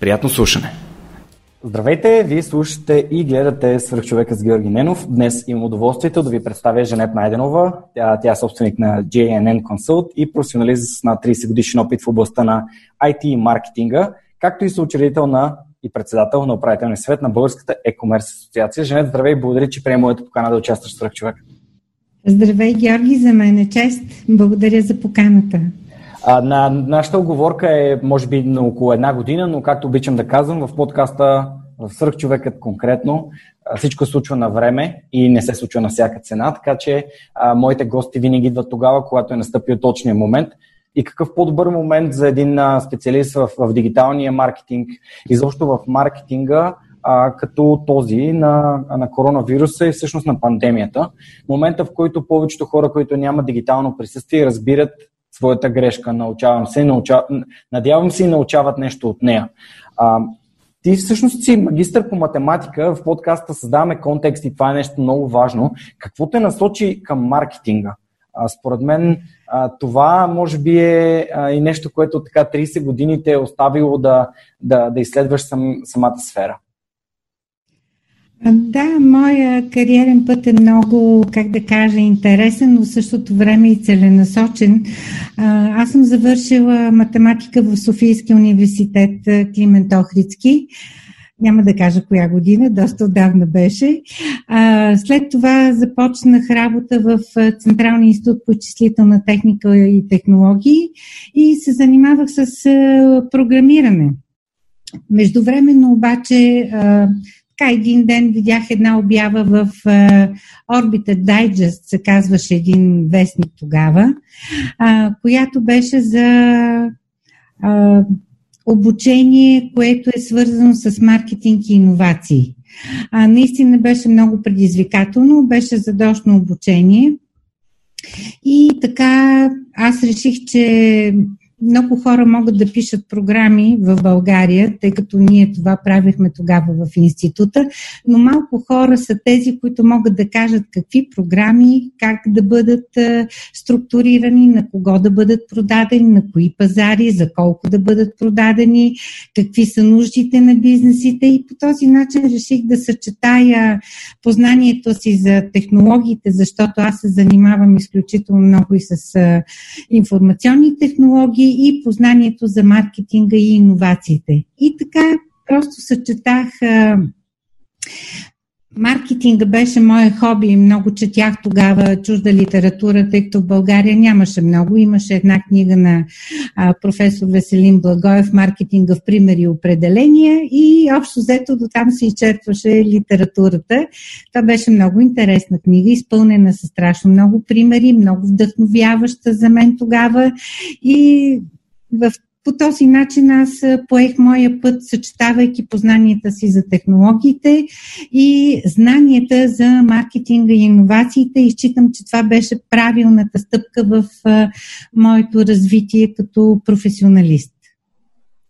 Приятно слушане! Здравейте, вие слушате и гледате Свърхчовека с Георги Ненов. Днес имам удоволствието да ви представя Жанет Найденова. Тя, тя е собственик на JNN Consult и професионалист на 30 годишен опит в областта на IT и маркетинга, както и съучредител на и председател на управителния съвет на Българската e-commerce асоциация. Жанет, здравей и благодаря, че приема моята покана да участваш в Свърхчовека. Здравей, Георги, за мен е чест. Благодаря за поканата. На, нашата оговорка е, може би, на около една година, но както обичам да казвам, в подкаста в Свърхчовекът конкретно всичко случва на време и не се случва на всяка цена, така че а, моите гости винаги идват тогава, когато е настъпил точния момент. И какъв по-добър момент за един а, специалист в, в дигиталния маркетинг, изобщо в маркетинга, а, като този на, на коронавируса и всъщност на пандемията. Момента, в който повечето хора, които нямат дигитално присъствие, разбират своята грешка, научавам се, науча... надявам се и научават нещо от нея. А, ти всъщност си магистър по математика, в подкаста създаваме контекст и това е нещо много важно. Какво те насочи към маркетинга? А, според мен а, това може би е а, и нещо, което така 30 години те е оставило да, да, да изследваш сам, самата сфера. Да, моя кариерен път е много, как да кажа, интересен, но в същото време и целенасочен. Аз съм завършила математика в Софийския университет Климент Охридски. Няма да кажа коя година, доста отдавна беше. След това започнах работа в Централния институт по изчислителна техника и технологии и се занимавах с програмиране. Междувременно обаче така един ден видях една обява в uh, Orbiter Digest, се казваше един вестник тогава, uh, която беше за uh, обучение, което е свързано с маркетинг и иновации. А, наистина беше много предизвикателно, беше задочно обучение. И така аз реших, че много хора могат да пишат програми в България, тъй като ние това правихме тогава в института, но малко хора са тези, които могат да кажат какви програми, как да бъдат структурирани, на кого да бъдат продадени, на кои пазари, за колко да бъдат продадени, какви са нуждите на бизнесите. И по този начин реших да съчетая познанието си за технологиите, защото аз се занимавам изключително много и с информационни технологии и познанието за маркетинга и иновациите. И така просто съчетах Маркетинга беше мое хоби. Много четях тогава чужда литература, тъй като в България нямаше много. Имаше една книга на а, професор Веселин Благоев «Маркетинга в примери и определения» и общо взето до там се изчерпваше литературата. Това беше много интересна книга, изпълнена с страшно много примери, много вдъхновяваща за мен тогава и в по този начин аз поех моя път, съчетавайки познанията си за технологиите и знанията за маркетинга и иновациите и считам, че това беше правилната стъпка в моето развитие като професионалист.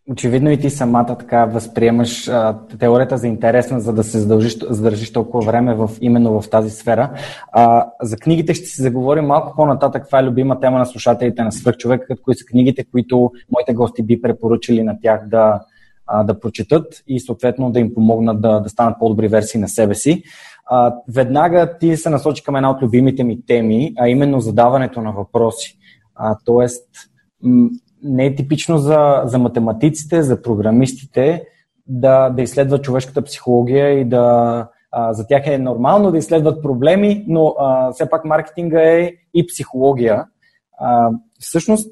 Очевидно и ти самата така възприемаш а, теорията за интересна, за да се задължиш, задържиш толкова време в, именно в тази сфера. А, за книгите ще си заговорим малко по-нататък. Това е любима тема на слушателите на Свърхчовек, кои са книгите, които моите гости би препоръчали на тях да, а, да прочетат и съответно да им помогнат да, да станат по-добри версии на себе си. А, веднага ти се насочи към една от любимите ми теми, а именно задаването на въпроси. А, тоест, не е типично за, за математиците, за програмистите да, да изследват човешката психология и да а, за тях е нормално да изследват проблеми, но а, все пак маркетинга е и психология. А, всъщност,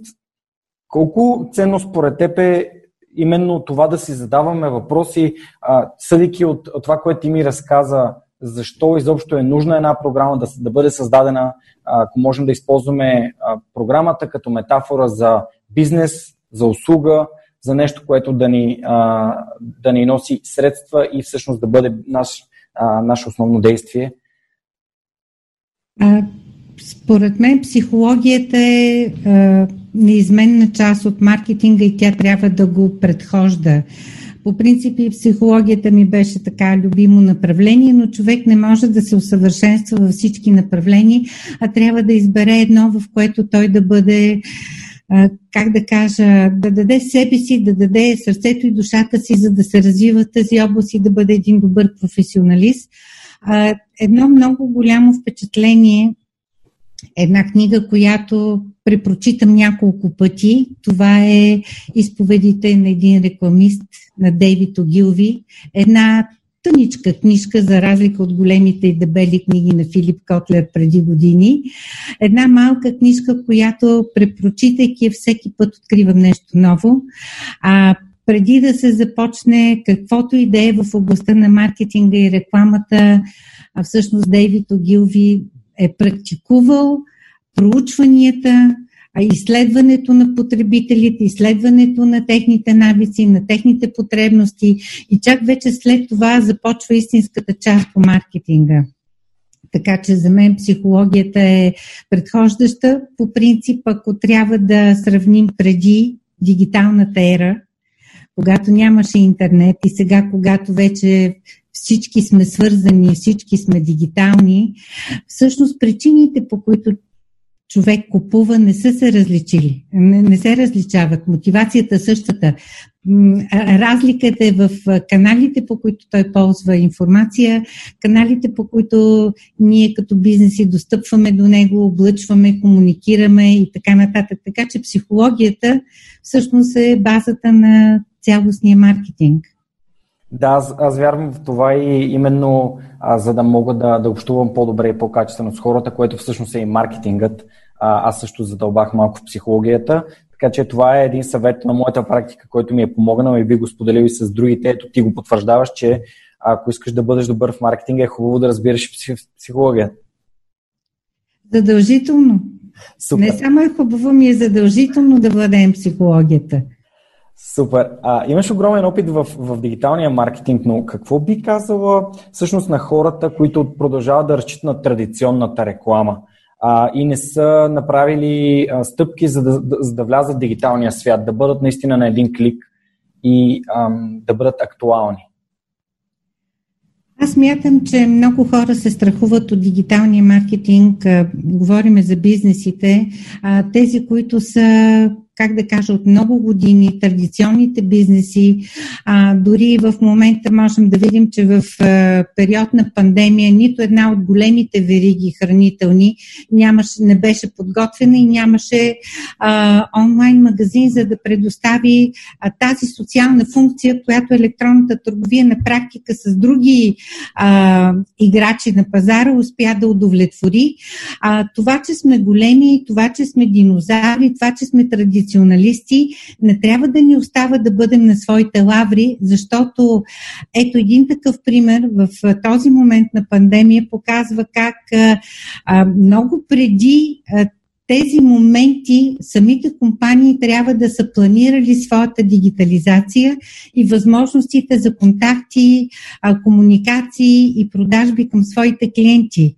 колко ценно според теб е именно това да си задаваме въпроси, а, съдейки от, от това, което ти ми разказа, защо изобщо е нужна една програма да, да бъде създадена, ако можем да използваме програмата като метафора за бизнес, за услуга, за нещо, което да ни, да ни носи средства и всъщност да бъде наш, наше основно действие? Според мен психологията е неизменна част от маркетинга и тя трябва да го предхожда. По принцип и психологията ми беше така любимо направление, но човек не може да се усъвършенства във всички направления, а трябва да избере едно, в което той да бъде как да кажа, да даде себе си, да даде сърцето и душата си, за да се развива тази област и да бъде един добър професионалист. Едно много голямо впечатление, една книга, която препрочитам няколко пъти. Това е изповедите на един рекламист, на Дейвид Огилви. Една тъничка книжка, за разлика от големите и дебели книги на Филип Котлер преди години. Една малка книжка, която препрочитайки всеки път откривам нещо ново. А преди да се започне каквото и да е в областта на маркетинга и рекламата, а всъщност Дейвид Огилви е практикувал проучванията, изследването на потребителите, изследването на техните навици, на техните потребности и чак вече след това започва истинската част по маркетинга. Така че за мен психологията е предхождаща. По принцип, ако трябва да сравним преди дигиталната ера, когато нямаше интернет и сега, когато вече всички сме свързани, всички сме дигитални, всъщност причините, по които човек купува, не са се различили. Не, не се различават. Мотивацията е същата. Разликата е в каналите, по които той ползва информация, каналите, по които ние като бизнеси достъпваме до него, облъчваме, комуникираме и така нататък. Така че психологията всъщност е базата на цялостния маркетинг. Да, аз, аз вярвам в това и именно а, за да мога да, да общувам по-добре и по-качествено с хората, което всъщност е и маркетингът. А, аз също задълбах малко в психологията, така че това е един съвет на моята практика, който ми е помогнал и би го споделил и с другите. Ето ти го потвърждаваш, че ако искаш да бъдеш добър в маркетинга, е хубаво да разбираш психологията. Задължително. Супер. Не само е хубаво, ми е задължително да владеем психологията. Супер. А, имаш огромен опит в, в дигиталния маркетинг, но какво би казала всъщност на хората, които продължават да разчитат на традиционната реклама а, и не са направили а, стъпки за да, за да влязат в дигиталния свят, да бъдат наистина на един клик и ам, да бъдат актуални? Аз мятам, че много хора се страхуват от дигиталния маркетинг. Говориме за бизнесите. Тези, които са как да кажа, от много години, традиционните бизнеси. А, дори в момента можем да видим, че в а, период на пандемия нито една от големите вериги хранителни нямаше, не беше подготвена и нямаше а, онлайн магазин, за да предостави а, тази социална функция, която електронната търговия на практика с други а, играчи на пазара успя да удовлетвори. А, това, че сме големи, това, че сме динозаври, това, че сме традиционни професионалисти, не трябва да ни остава да бъдем на своите лаври, защото ето един такъв пример в този момент на пандемия показва как много преди тези моменти самите компании трябва да са планирали своята дигитализация и възможностите за контакти, комуникации и продажби към своите клиенти.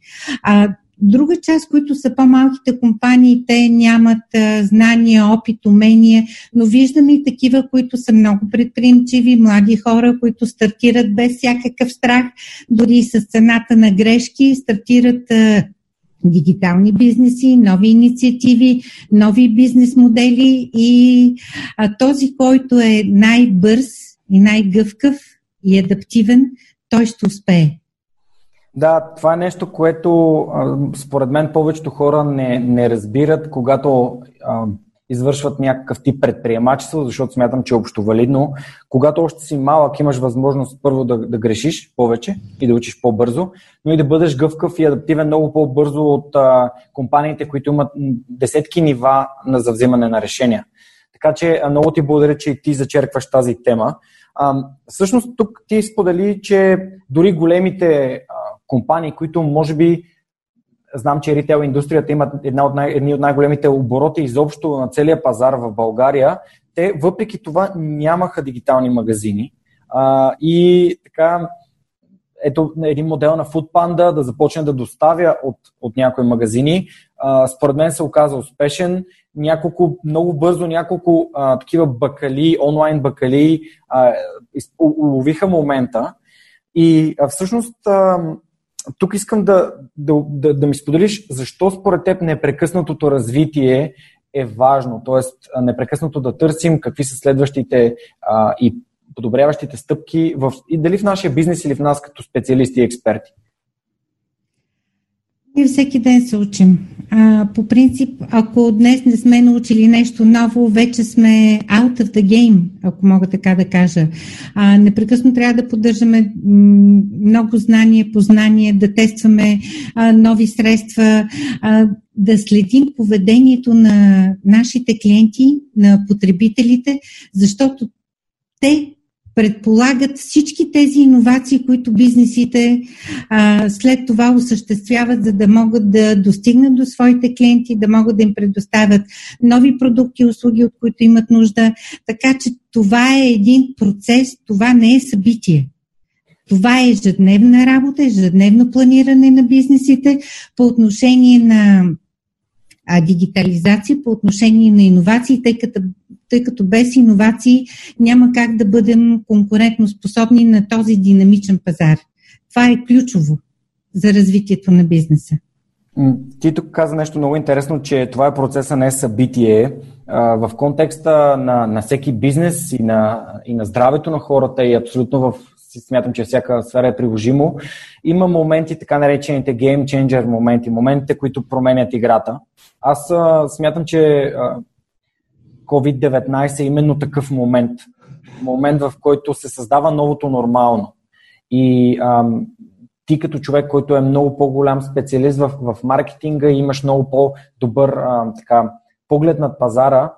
Друга част, които са по-малките компании, те нямат знания, опит, умения, но виждаме и такива, които са много предприемчиви, млади хора, които стартират без всякакъв страх, дори с цената на грешки, стартират дигитални бизнеси, нови инициативи, нови бизнес модели и а, този, който е най-бърз и най-гъвкав и адаптивен, той ще успее. Да, това е нещо, което според мен повечето хора не, не разбират, когато а, извършват някакъв тип предприемачество, защото смятам, че е общо валидно. Когато още си малък, имаш възможност първо да, да грешиш повече и да учиш по-бързо, но и да бъдеш гъвкав и адаптивен много по-бързо от а, компаниите, които имат десетки нива на завзимане на решения. Така че много ти благодаря, че и ти зачеркваш тази тема. А, всъщност тук ти сподели, че дори големите а, компании, които може би знам, че ритейл индустрията има една от най- едни от най-големите обороти изобщо на целия пазар в България, те въпреки това нямаха дигитални магазини. А, и така, ето един модел на Foodpanda да започне да доставя от, от някои магазини. А, според мен се оказа успешен. Няколко, много бързо няколко а, такива бакали, онлайн бакали а, уловиха момента. И а, всъщност а, тук искам да, да, да, да ми споделиш защо според теб непрекъснатото развитие е важно, т.е. непрекъснато да търсим какви са следващите а, и подобряващите стъпки в, и дали в нашия бизнес или в нас като специалисти и експерти. Ние всеки ден се учим. А, по принцип, ако днес не сме научили нещо ново, вече сме out of the game, ако мога така да кажа. А, непрекъсно трябва да поддържаме много знание, познание, да тестваме а, нови средства, а, да следим поведението на нашите клиенти, на потребителите, защото те предполагат всички тези иновации, които бизнесите а, след това осъществяват, за да могат да достигнат до своите клиенти, да могат да им предоставят нови продукти и услуги, от които имат нужда. Така че това е един процес, това не е събитие. Това е ежедневна работа, ежедневно планиране на бизнесите по отношение на а, дигитализация, по отношение на иновации, тъй като тъй като без иновации няма как да бъдем конкурентно способни на този динамичен пазар. Това е ключово за развитието на бизнеса. Ти тук каза нещо много интересно, че това е процеса не е събитие. В контекста на, на всеки бизнес и на, и на здравето на хората и абсолютно в смятам, че всяка сфера е приложимо. Има моменти, така наречените game changer моменти, моментите, които променят играта. Аз смятам, че COVID-19 е именно такъв момент. Момент, в който се създава новото нормално. И ам, ти като човек, който е много по-голям специалист в, в маркетинга имаш много по-добър а, така, поглед над пазара,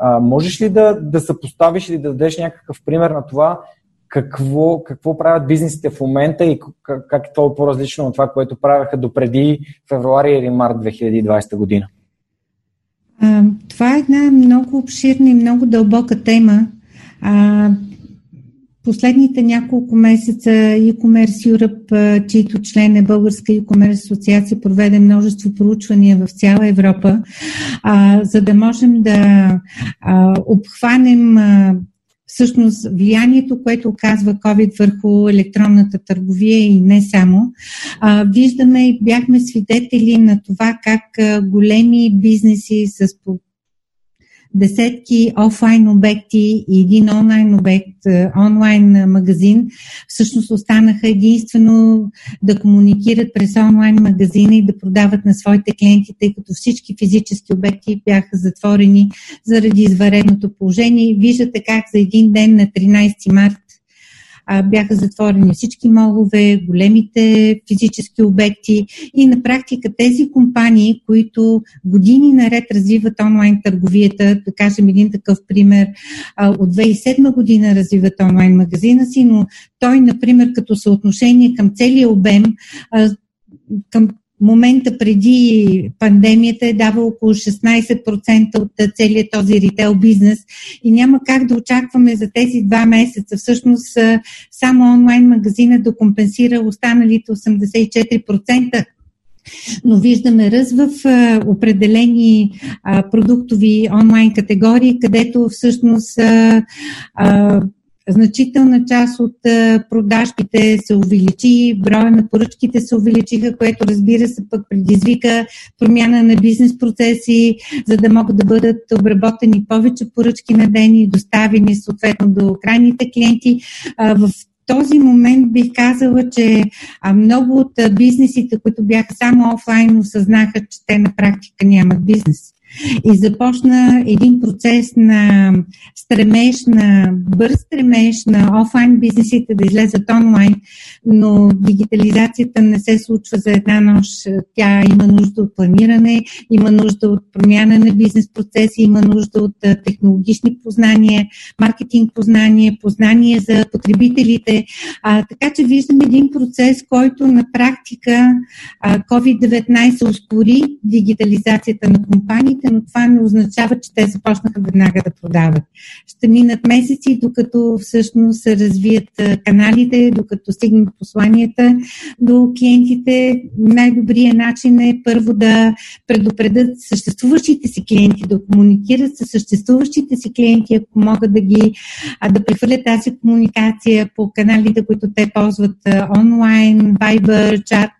а, можеш ли да, да съпоставиш или да дадеш някакъв пример на това какво, какво правят бизнесите в момента и как, как е това по-различно от това, което правяха допреди февруари или март 2020 година? А, това е една много обширна и много дълбока тема. А, последните няколко месеца e-commerce Europe, чийто член е Българска e-commerce асоциация, проведе множество проучвания в цяла Европа, а, за да можем да а, обхванем а, всъщност влиянието, което оказва COVID върху електронната търговия и не само. А, виждаме и бяхме свидетели на това как големи бизнеси с десетки офлайн обекти и един онлайн обект, е, онлайн магазин, всъщност останаха единствено да комуникират през онлайн магазина и да продават на своите клиенти, тъй като всички физически обекти бяха затворени заради изваредното положение. Виждате как за един ден на 13 март бяха затворени всички молове, големите физически обекти. И на практика тези компании, които години наред развиват онлайн търговията, да кажем един такъв пример, от 2007 година развиват онлайн магазина си, но той, например, като съотношение към целия обем, към момента преди пандемията е дава около 16% от целият този ритейл бизнес и няма как да очакваме за тези два месеца. Всъщност само онлайн магазина да компенсира останалите 84%. но виждаме ръст в определени продуктови онлайн категории, където всъщност значителна част от продажбите се увеличи, броя на поръчките се увеличиха, което разбира се пък предизвика промяна на бизнес процеси, за да могат да бъдат обработени повече поръчки на ден и доставени съответно до крайните клиенти. В този момент бих казала, че много от бизнесите, които бяха само офлайн, осъзнаха, че те на практика нямат бизнес. И започна един процес на стремеж, на бърз стремеж на офлайн бизнесите да излезат онлайн, но дигитализацията не се случва за една нощ. Тя има нужда от планиране, има нужда от промяна на бизнес процеси, има нужда от технологични познания, маркетинг познания, познания за потребителите. А, така че виждам един процес, който на практика а, COVID-19 ускори дигитализацията на компаниите, но това не означава, че те започнаха веднага да продават. Ще минат месеци, докато всъщност се развият каналите, докато стигнат посланията до клиентите. Най-добрият начин е първо да предупредят съществуващите си клиенти, да комуникират с съществуващите си клиенти, ако могат да ги да прехвърлят тази комуникация по каналите, които те ползват онлайн, Viber, чат,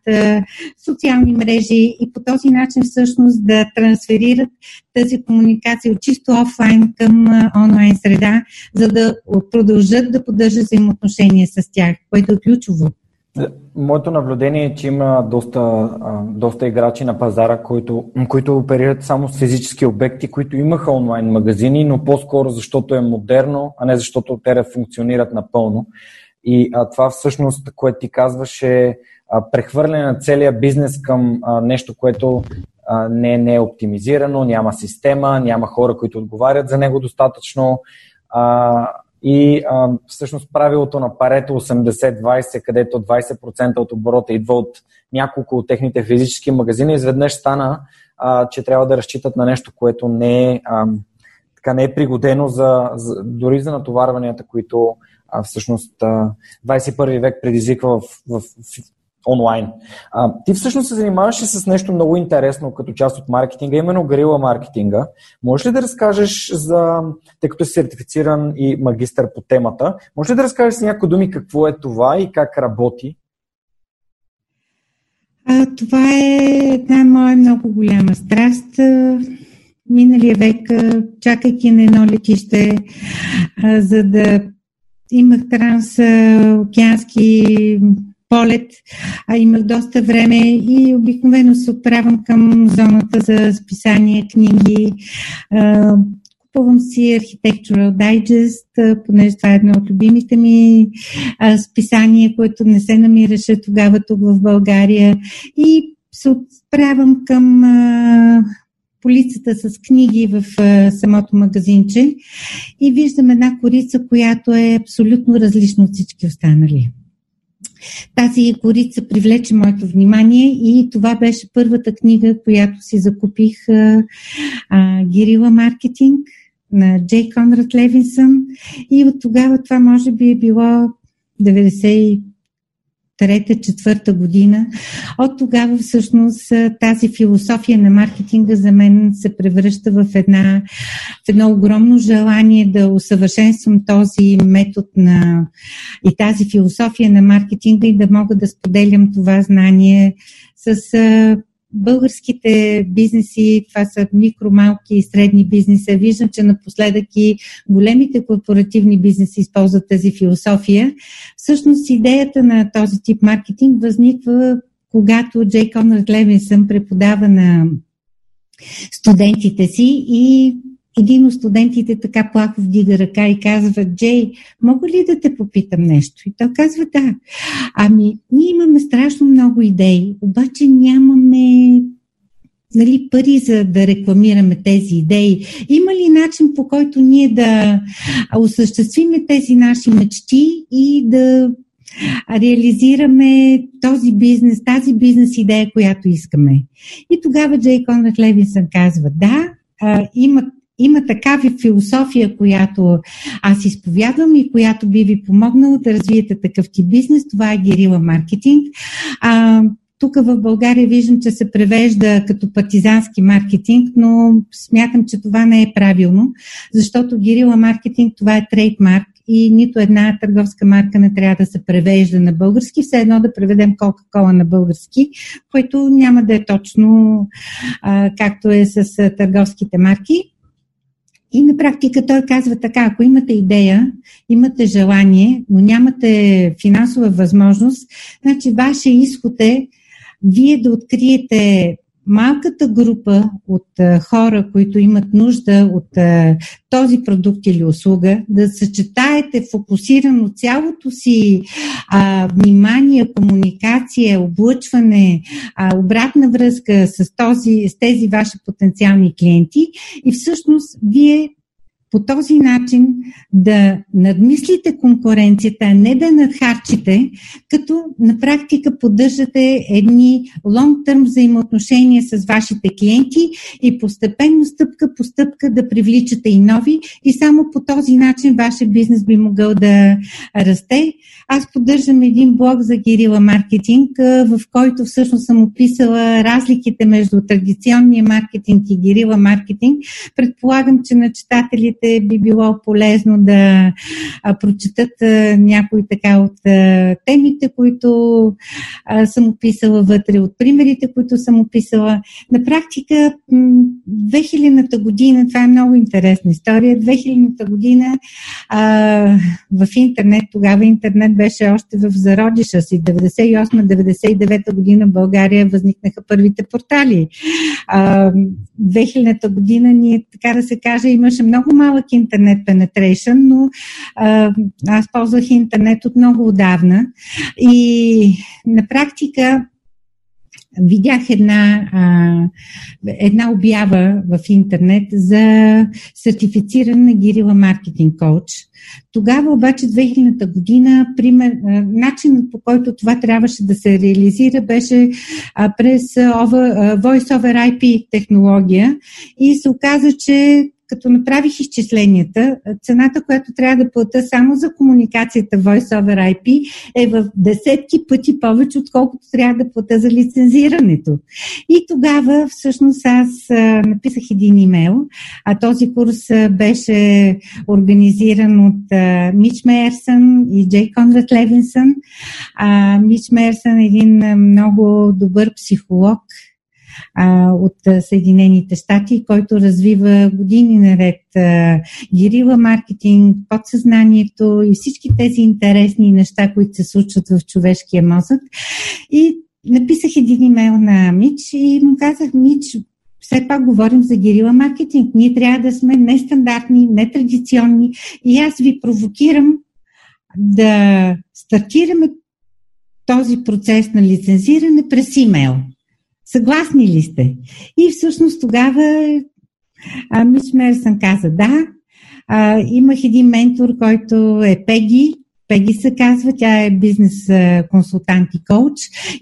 социални мрежи и по този начин всъщност да трансферират тази комуникация от чисто офлайн към онлайн среда, за да продължат да поддържат взаимоотношения с тях, което е ключово. Моето наблюдение е, че има доста, доста играчи на пазара, които, които оперират само с физически обекти, които имаха онлайн магазини, но по-скоро защото е модерно, а не защото те функционират напълно. И а, това всъщност, което ти казваш е прехвърляне на целия бизнес към а, нещо, което не, не е оптимизирано, няма система, няма хора, които отговарят за него достатъчно. А, и а, всъщност правилото на Парето 80-20, където 20% от оборота идва от няколко от техните физически магазини, изведнъж стана, а, че трябва да разчитат на нещо, което не е, а, така не е пригодено за, за, дори за натоварванията, които а, всъщност а, 21 век предизвиква в, в, в онлайн. А, ти всъщност се занимаваш с нещо много интересно като част от маркетинга, именно грила маркетинга. Можеш ли да разкажеш за, тъй като си сертифициран и магистър по темата, можеш ли да разкажеш с някои думи какво е това и как работи? А, това е една моя много голяма страст. Миналия век, чакайки на едно летище, а, за да имах трансокеански полет, а имах доста време и обикновено се отправям към зоната за списание, книги. Купувам си Architectural Digest, понеже това е едно от любимите ми списания, което не се намираше тогава тук в България. И се отправям към полицата с книги в самото магазинче и виждам една корица, която е абсолютно различна от всички останали. Тази корица привлече моето внимание и това беше първата книга, която си закупих Гирила маркетинг на Джей Конрад Левинсън. И от тогава това може би е било 90 трета, четвърта година. От тогава всъщност тази философия на маркетинга за мен се превръща в, една, в едно огромно желание да усъвършенствам този метод на и тази философия на маркетинга и да мога да споделям това знание с българските бизнеси, това са микро, малки и средни бизнеса. Виждам, че напоследък и големите корпоративни бизнеси използват тази философия. Всъщност идеята на този тип маркетинг възниква когато Джей Конрад Левинсън преподава на студентите си и един от студентите така плахо вдига ръка и казва, Джей, мога ли да те попитам нещо? И той казва, да. Ами, ние имаме страшно много идеи, обаче нямаме нали, пари за да рекламираме тези идеи. Има ли начин по който ние да осъществиме тези наши мечти и да реализираме този бизнес, тази бизнес идея, която искаме. И тогава Джей Конрад Левинсън казва, да, а, има има такава философия, която аз изповядвам и която би ви помогнала да развиете такъв тип бизнес. Това е герила маркетинг. А, тук в България виждам, че се превежда като партизански маркетинг, но смятам, че това не е правилно, защото гирила маркетинг това е трейдмарк и нито една търговска марка не трябва да се превежда на български, все едно да преведем Кока-Кола на български, което няма да е точно а, както е с а, търговските марки. И на практика той казва така, ако имате идея, имате желание, но нямате финансова възможност, значи вашия изход е вие да откриете малката група от хора, които имат нужда от този продукт или услуга, да съчетаете фокусирано цялото си а, внимание, комуникация, облъчване, а, обратна връзка с, този, с тези ваши потенциални клиенти. И всъщност вие по този начин да надмислите конкуренцията, а не да надхарчите, като на практика поддържате едни long-term взаимоотношения с вашите клиенти и постепенно, стъпка по стъпка да привличате и нови и само по този начин вашия бизнес би могъл да расте. Аз поддържам един блог за Гирила маркетинг, в който всъщност съм описала разликите между традиционния маркетинг и Гирила маркетинг. Предполагам, че на читателите слушателите би било полезно да прочетат някои така от темите, които съм описала вътре, от примерите, които съм описала. На практика 2000-та година, това е много интересна история, 2000-та година в интернет, тогава интернет беше още в зародиша си, 98-99 година в България възникнаха първите портали. А, 2000-та година ние, така да се каже, имаше много малък интернет penetration, но а, аз ползвах интернет от много отдавна и на практика видях една, а, една обява в интернет за сертифициран на Гирила маркетинг коуч. Тогава обаче 2000-та година пример, начинът по който това трябваше да се реализира беше а, през over, Voice over IP технология и се оказа, че като направих изчисленията, цената, която трябва да плата само за комуникацията Voice over IP е в десетки пъти повече, отколкото трябва да плата за лицензирането. И тогава всъщност аз написах един имейл, а този курс беше организиран от Мич Мейерсън и Джей Конрад Левинсън. Мич Мейерсън е един много добър психолог, от Съединените щати, който развива години наред а, гирила маркетинг, подсъзнанието и всички тези интересни неща, които се случват в човешкия мозък. И написах един имейл на Мич и му казах, Мич, все пак говорим за гирила маркетинг. Ние трябва да сме нестандартни, нетрадиционни и аз ви провокирам да стартираме този процес на лицензиране през имейл. Съгласни ли сте? И всъщност тогава а, Мич Мерсън каза да. А, имах един ментор, който е Пеги. Пеги се казва, тя е бизнес консултант и коуч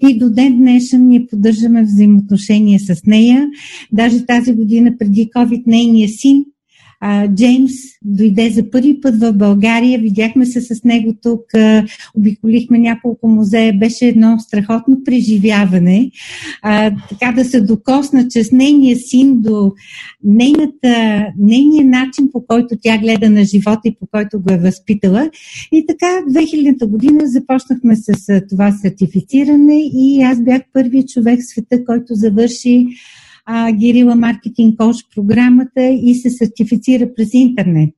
и до ден днешен ние поддържаме взаимоотношения с нея. Даже тази година преди COVID нейния син Джеймс дойде за първи път в България, видяхме се с него тук, обиколихме няколко музея, беше едно страхотно преживяване. А, така да се докосна, че с нейния син до нейната, нейния начин, по който тя гледа на живота и по който го е възпитала. И така, 2000-та година започнахме с това сертифициране и аз бях първият човек в света, който завърши а, Гирила Маркетинг Коуч програмата и се сертифицира през интернет.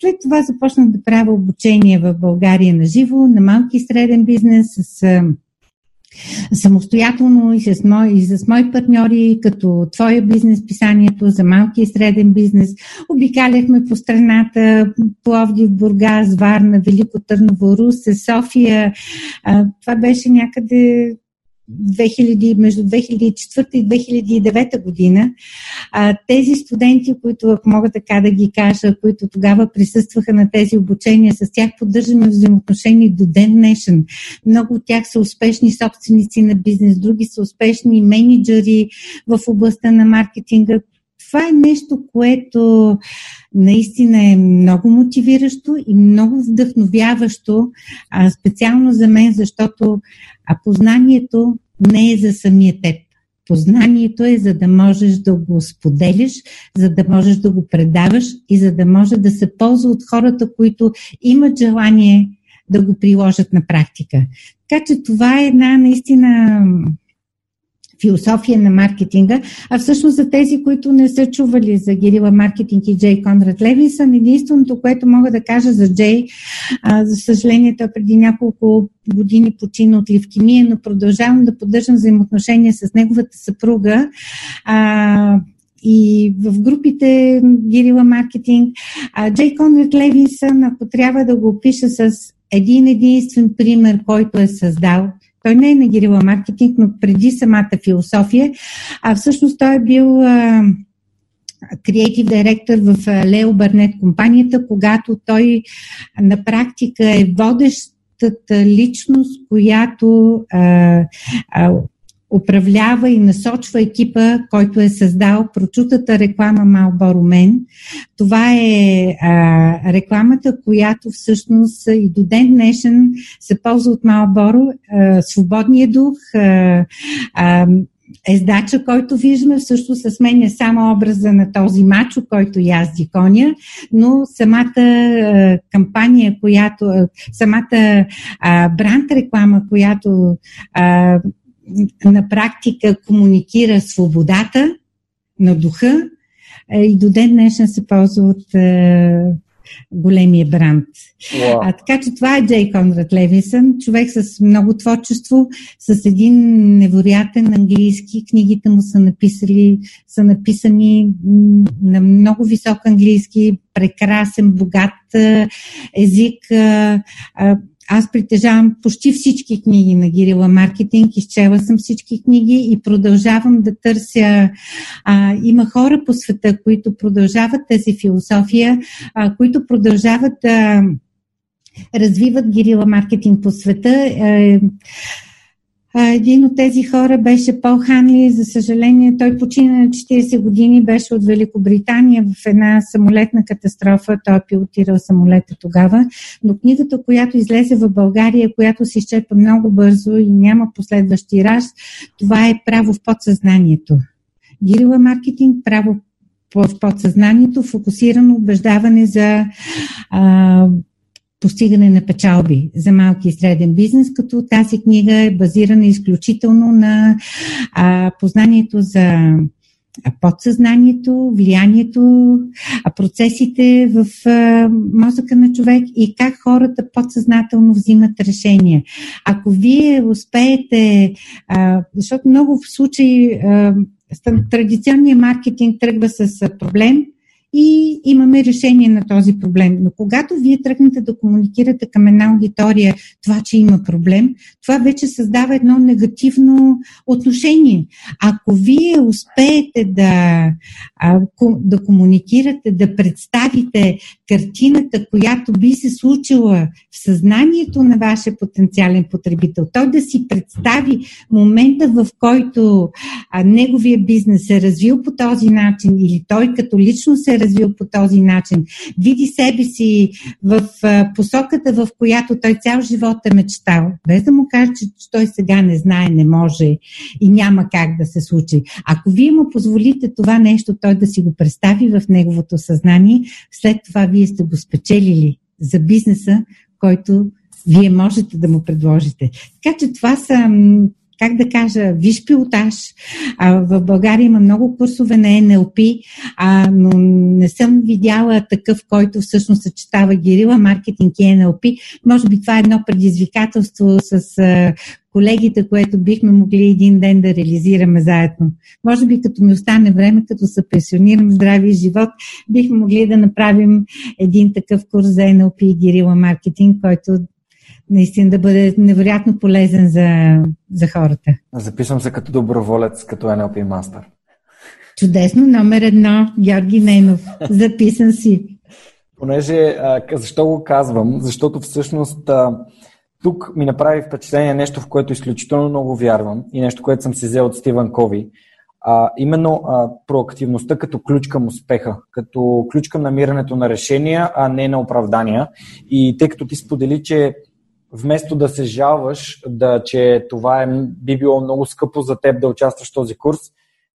След това започнах да правя обучение в България на живо, на малки и среден бизнес, с самостоятелно и с, мои, и с мои партньори, като Твоя бизнес, писанието за малки и среден бизнес. Обикаляхме по страната, Пловдив, Бургас, Варна, Велико Търново, Русе, София. това беше някъде 2000, между 2004 и 2009 година. А, тези студенти, които, мога така да ги кажа, които тогава присъстваха на тези обучения, с тях поддържаме взаимоотношения до ден днешен. Много от тях са успешни собственици на бизнес, други са успешни менеджери в областта на маркетинга. Това е нещо, което наистина е много мотивиращо и много вдъхновяващо, а специално за мен, защото познанието не е за самия теб. Познанието е за да можеш да го споделиш, за да можеш да го предаваш и за да може да се ползва от хората, които имат желание да го приложат на практика. Така че това е една наистина философия на маркетинга, а всъщност за тези, които не са чували за Гирила Маркетинг и Джей Конрад Левинсън, единственото, което мога да кажа за Джей, а, за съжаление, той преди няколко години почина от левкемия, но продължавам да поддържам взаимоотношения с неговата съпруга. А, и в групите Гирила Маркетинг. Джей Конрад Левинсън, ако трябва да го опиша с един единствен пример, който е създал, той не е на Гирила маркетинг, но преди самата философия, а всъщност той е бил креатив директор в Лео Барнет компанията, когато той на практика е водещата личност, която а, а, управлява и насочва екипа, който е създал прочутата реклама Marlboro Men. Това е а, рекламата, която всъщност и до ден днешен се ползва от. А, свободния дух, а, а, ездача, който виждаме, също се сменя само образа на този мачо, който язди коня, но самата а, кампания, която, а, самата а, бранд реклама, която на практика комуникира свободата на духа е, и до ден днешен се ползва от е, големия бранд. Wow. А, така че това е Джей Конрад Левисън, човек с много творчество, с един невероятен английски. Книгите му са, написали, са написани на много висок английски, прекрасен, богат е, език. Аз притежавам почти всички книги на Гирила Маркетинг, изчела съм всички книги и продължавам да търся. А, има хора по света, които продължават тази философия, а, които продължават да развиват Гирила Маркетинг по света. Е, един от тези хора беше Пол Ханли. За съжаление, той почина на 40 години, беше от Великобритания в една самолетна катастрофа. Той е пилотирал самолета тогава. Но книгата, която излезе в България, която се изчерпа много бързо и няма последващи раз, това е право в подсъзнанието. Гирила маркетинг, право в подсъзнанието, фокусирано убеждаване за а, постигане на печалби за малки и среден бизнес, като тази книга е базирана изключително на а, познанието за подсъзнанието, влиянието, процесите в мозъка на човек и как хората подсъзнателно взимат решения. Ако вие успеете, защото много в случаи традиционният маркетинг тръгва с проблем, и имаме решение на този проблем. Но когато вие тръгнете да комуникирате към една аудитория това, че има проблем, това вече създава едно негативно отношение. Ако вие успеете да, да комуникирате, да представите картината, която би се случила в съзнанието на вашия потенциален потребител, той да си представи момента, в който неговия бизнес е развил по този начин или той като лично се развил по този начин, види себе си в посоката, в която той цял живот е мечтал, без да му каже, че той сега не знае, не може и няма как да се случи. Ако вие му позволите това нещо, той да си го представи в неговото съзнание, след това вие сте го спечелили за бизнеса, който вие можете да му предложите. Така че това са как да кажа, виж пилотаж. А, в България има много курсове на НЛП, а, но не съм видяла такъв, който всъщност съчетава гирила, маркетинг и НЛП. Може би това е едно предизвикателство с а, колегите, което бихме могли един ден да реализираме заедно. Може би като ми остане време, като се пенсионирам в здравия живот, бихме могли да направим един такъв курс за НЛП и гирила маркетинг, който наистина да бъде невероятно полезен за, за хората. Записвам се като доброволец, като NLP мастър. Чудесно, номер едно, Георги Ненов. Записан си. Понеже, защо го казвам? Защото всъщност тук ми направи впечатление нещо, в което изключително много вярвам и нещо, което съм си взел от Стивън Кови. А, именно а, проактивността като ключ към успеха, като ключ към намирането на решения, а не на оправдания. И тъй като ти сподели, че вместо да се жалваш, да, че това е, би било много скъпо за теб да участваш в този курс,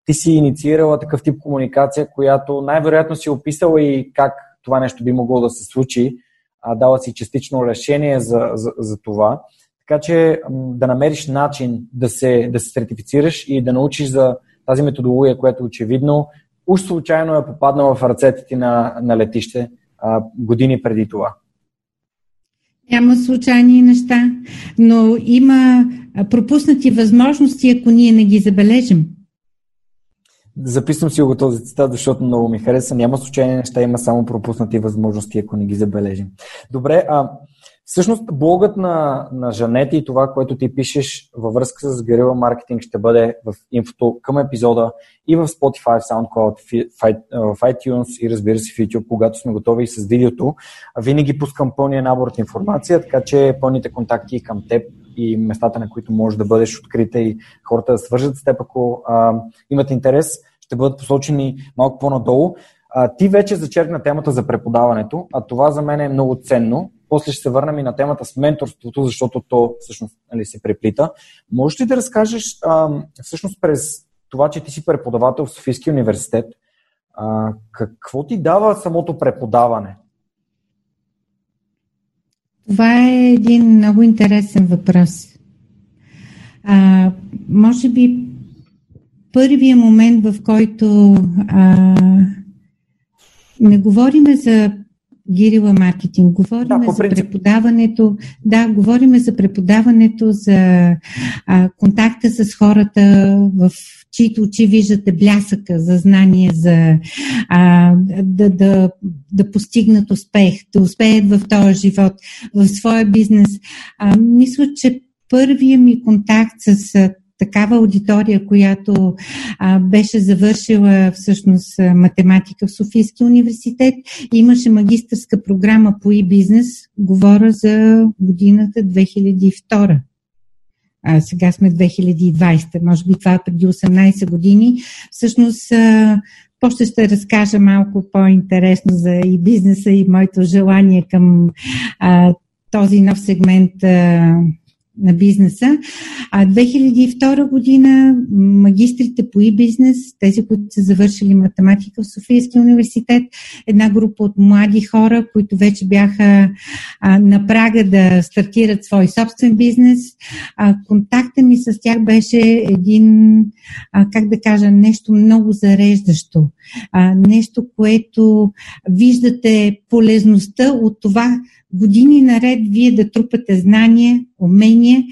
ти си инициирала такъв тип комуникация, която най-вероятно си описала и как това нещо би могло да се случи, а дала си частично решение за, за, за това. Така че да намериш начин да се, да се сертифицираш и да научиш за тази методология, която очевидно уж случайно е попаднала в ръцете ти на, на летище а, години преди това. Няма случайни неща, но има пропуснати възможности, ако ние не ги забележим. Записвам си го този цитат, защото много ми хареса. Няма случайни неща, има само пропуснати възможности, ако не ги забележим. Добре, а всъщност блогът на, на Жанет и това, което ти пишеш във връзка с Guerrilla маркетинг ще бъде в инфото към епизода и в Spotify, в SoundCloud, в iTunes и разбира се в YouTube, когато сме готови с видеото. Винаги пускам пълния набор от информация, така че пълните контакти към теб и местата, на които можеш да бъдеш открита и хората да свържат с теб, ако а, имат интерес, ще бъдат посочени малко по-надолу. А, ти вече зачеркна темата за преподаването, а това за мен е много ценно. После ще се върнем и на темата с менторството, защото то всъщност нали, се преплита. Можеш ли да разкажеш а, всъщност през това, че ти си преподавател в Софийския университет, а, какво ти дава самото преподаване? Това е един много интересен въпрос. А, може би първия момент, в който а, не говориме за гирила маркетинг, говориме да, за преподаването, да, говориме за преподаването, за а, контакта с хората, в чието очи виждате блясъка за знание, за а, да, да, да постигнат успех, да успеят в този живот, в своя бизнес. А, мисля, че първият ми контакт с такава аудитория, която а, беше завършила всъщност математика в Софийския университет. Имаше магистърска програма по и-бизнес. Говоря за годината 2002. А, сега сме 2020. Може би това е преди 18 години. Всъщност, а, после ще разкажа малко по-интересно за и бизнеса и моето желание към а, този нов сегмент а, на бизнеса. А 2002 година магистрите по и-бизнес, тези, които са завършили математика в Софийския университет, една група от млади хора, които вече бяха а, на прага да стартират свой собствен бизнес. А, контакта ми с тях беше един, а, как да кажа, нещо много зареждащо. А, нещо, което виждате полезността от това, години наред вие да трупате знания, умения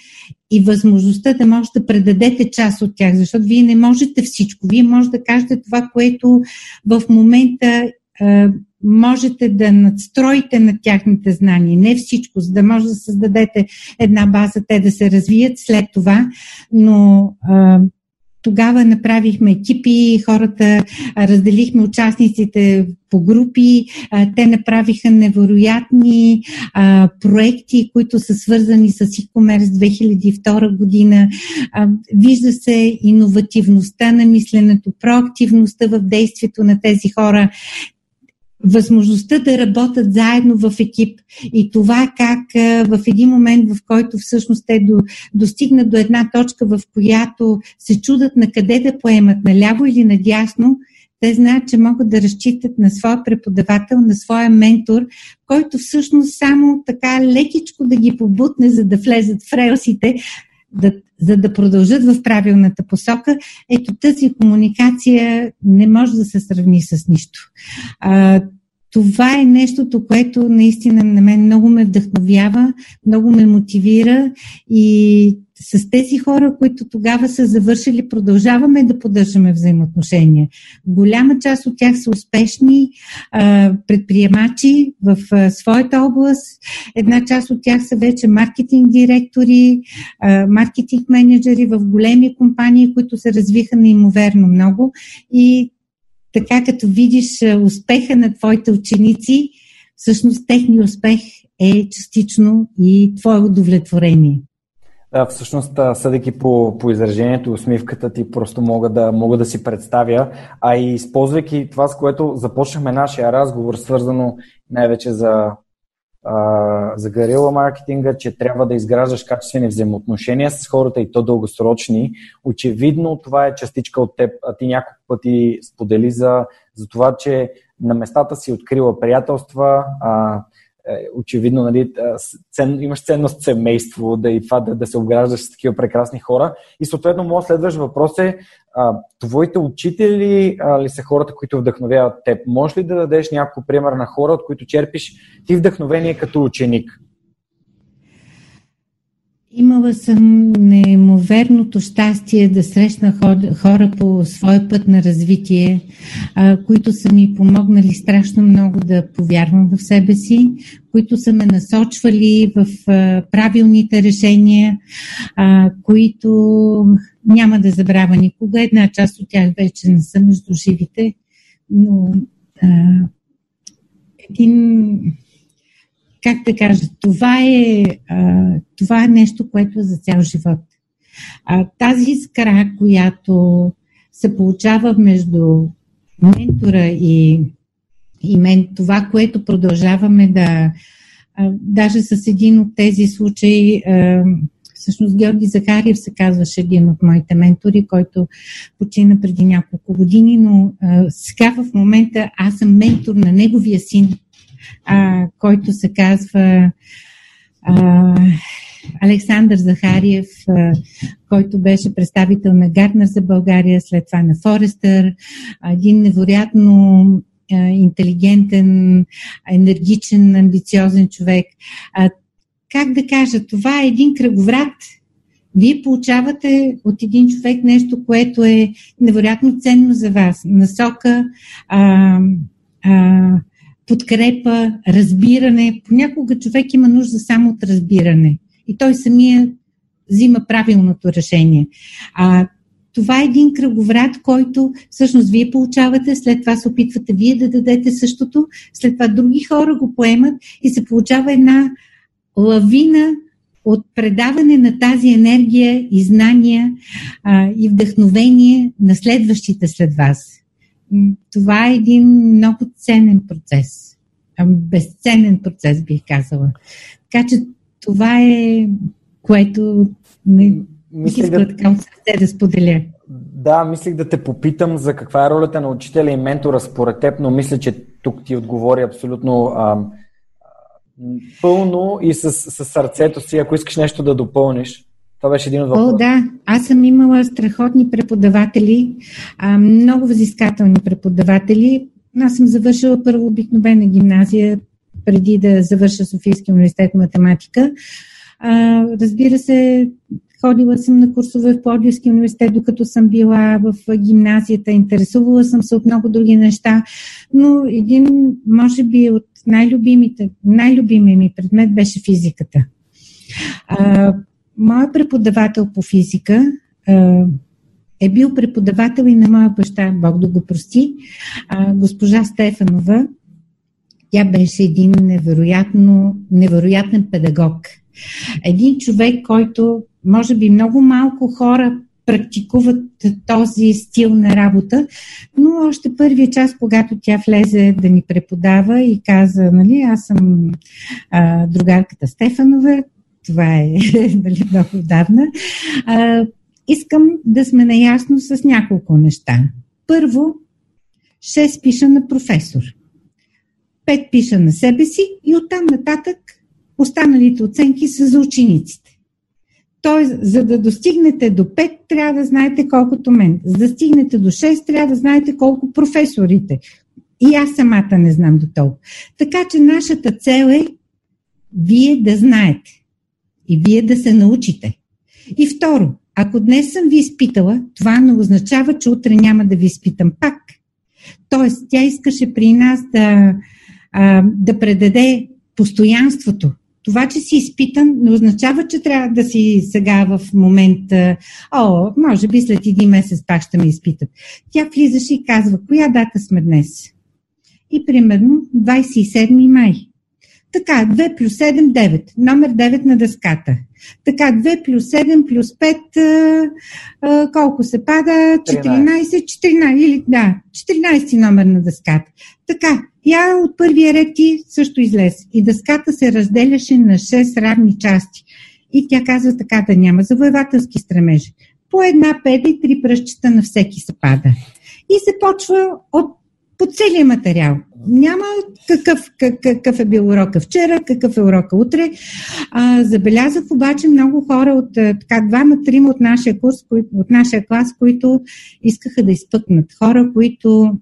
и възможността да може да предадете част от тях, защото вие не можете всичко. Вие може да кажете това, което в момента е, можете да надстроите на тяхните знания. Не всичко, за да може да създадете една база, те да се развият след това, но е, тогава направихме екипи, хората разделихме участниците по групи, те направиха невероятни проекти, които са свързани с e-commerce 2002 година. Вижда се иновативността на мисленето, проактивността в действието на тези хора възможността да работят заедно в екип и това как в един момент, в който всъщност те до, достигнат до една точка, в която се чудат на къде да поемат, наляво или надясно, те знаят, че могат да разчитат на своя преподавател, на своя ментор, който всъщност само така лекичко да ги побутне, за да влезат в релсите, да, за да продължат в правилната посока, ето тази комуникация не може да се сравни с нищо. А, това е нещото, което наистина на мен много ме вдъхновява, много ме мотивира и с тези хора, които тогава са завършили, продължаваме да поддържаме взаимоотношения. Голяма част от тях са успешни а, предприемачи в а, своята област. Една част от тях са вече маркетинг директори, а, маркетинг менеджери в големи компании, които се развиха неимоверно много. И така като видиш успеха на твоите ученици, всъщност техният успех е частично и твое удовлетворение. Да, всъщност, съдейки по, по изражението, усмивката ти просто мога да, мога да си представя, а и използвайки това, с което започнахме нашия разговор, свързано най-вече за за гарила маркетинга, че трябва да изграждаш качествени взаимоотношения с хората и то дългосрочни. Очевидно това е частичка от теб, а ти няколко пъти сподели за, за това, че на местата си открила приятелства, а, е, очевидно нали, цен, имаш ценност семейство да и това да, да се обграждаш с такива прекрасни хора. И съответно, моят следващ въпрос е, а, твоите учители а, ли са хората, които вдъхновяват теб? Може ли да дадеш няколко пример на хора, от които черпиш ти вдъхновение като ученик? Имала съм неимоверното щастие да срещна хора по своя път на развитие, които са ми помогнали страшно много да повярвам в себе си, които са ме насочвали в правилните решения, които няма да забравя никога. Една част от тях вече не са между живите, но един как да кажа, това е, това е нещо, което е за цял живот. Тази искра, която се получава между ментора и, и мен, това, което продължаваме да. Даже с един от тези случаи, всъщност Георги Захариев се казваше един от моите ментори, който почина преди няколко години, но сега в момента аз съм ментор на неговия син, а, който се казва а, Александър Захариев, а, който беше представител на Гартнер за България, след това на Форестър, един невероятно интелигентен, енергичен, амбициозен човек. А, как да кажа, това е един кръговрат. Вие получавате от един човек нещо, което е невероятно ценно за вас. Насока, а, а, подкрепа, разбиране. Понякога човек има нужда само от разбиране и той самия взима правилното решение. А, това е един кръговрат, който всъщност вие получавате, след това се опитвате вие да дадете същото, след това други хора го поемат и се получава една лавина от предаване на тази енергия и знания а, и вдъхновение на следващите след вас това е един много ценен процес. Безценен процес, бих казала. Така че това е което не мислих да, така от сърце да споделя. Да, мислих да те попитам за каква е ролята на учителя и ментора според теб, но мисля, че тук ти отговори абсолютно а, пълно и с, с сърцето си, ако искаш нещо да допълниш. Това беше един от въпросите. О, да. Аз съм имала страхотни преподаватели, а, много възискателни преподаватели. Аз съм завършила първо обикновена гимназия, преди да завърша Софийския университет математика. А, разбира се, ходила съм на курсове в Плодивския университет, докато съм била в гимназията, интересувала съм се от много други неща, но един, може би, от най-любимите, най-любимия ми предмет беше физиката. А, моят преподавател по физика е бил преподавател и на моя баща, Бог да го прости, госпожа Стефанова. Тя беше един невероятно, невероятен педагог. Един човек, който може би много малко хора практикуват този стил на работа, но още първия час, когато тя влезе да ни преподава и каза, нали, аз съм а, другарката Стефанова, това е нали, много отдавна, а, искам да сме наясно с няколко неща. Първо, 6 пиша на професор, 5 пиша на себе си и оттам нататък останалите оценки са за учениците. Тоест, за да достигнете до 5, трябва да знаете колкото мен. За да стигнете до 6, трябва да знаете колко професорите. И аз самата не знам до толкова. Така че нашата цел е вие да знаете и вие да се научите. И второ, ако днес съм ви изпитала, това не означава, че утре няма да ви изпитам пак. Тоест, тя искаше при нас да, а, да предаде постоянството. Това, че си изпитан, не означава, че трябва да си сега в момента, о, може би след един месец пак ще ме изпитат. Тя влизаше и казва, коя дата сме днес? И примерно 27 май. Така, 2 плюс 7, 9. Номер 9 на дъската. Така, 2 плюс 7 плюс 5, а, а, колко се пада? 14, 14, или да, 14 номер на дъската. Така, я от първия ред ти също излез. И дъската се разделяше на 6 равни части. И тя казва така да няма завоевателски стремежи. По една педа и три пръщчета на всеки се пада. И се почва от по целия материал. Няма какъв, какъв, е бил урока вчера, какъв е урока утре. А, забелязах обаче много хора от така двама-трима от нашия курс, от нашия клас, които искаха да изпъкнат. Хора, които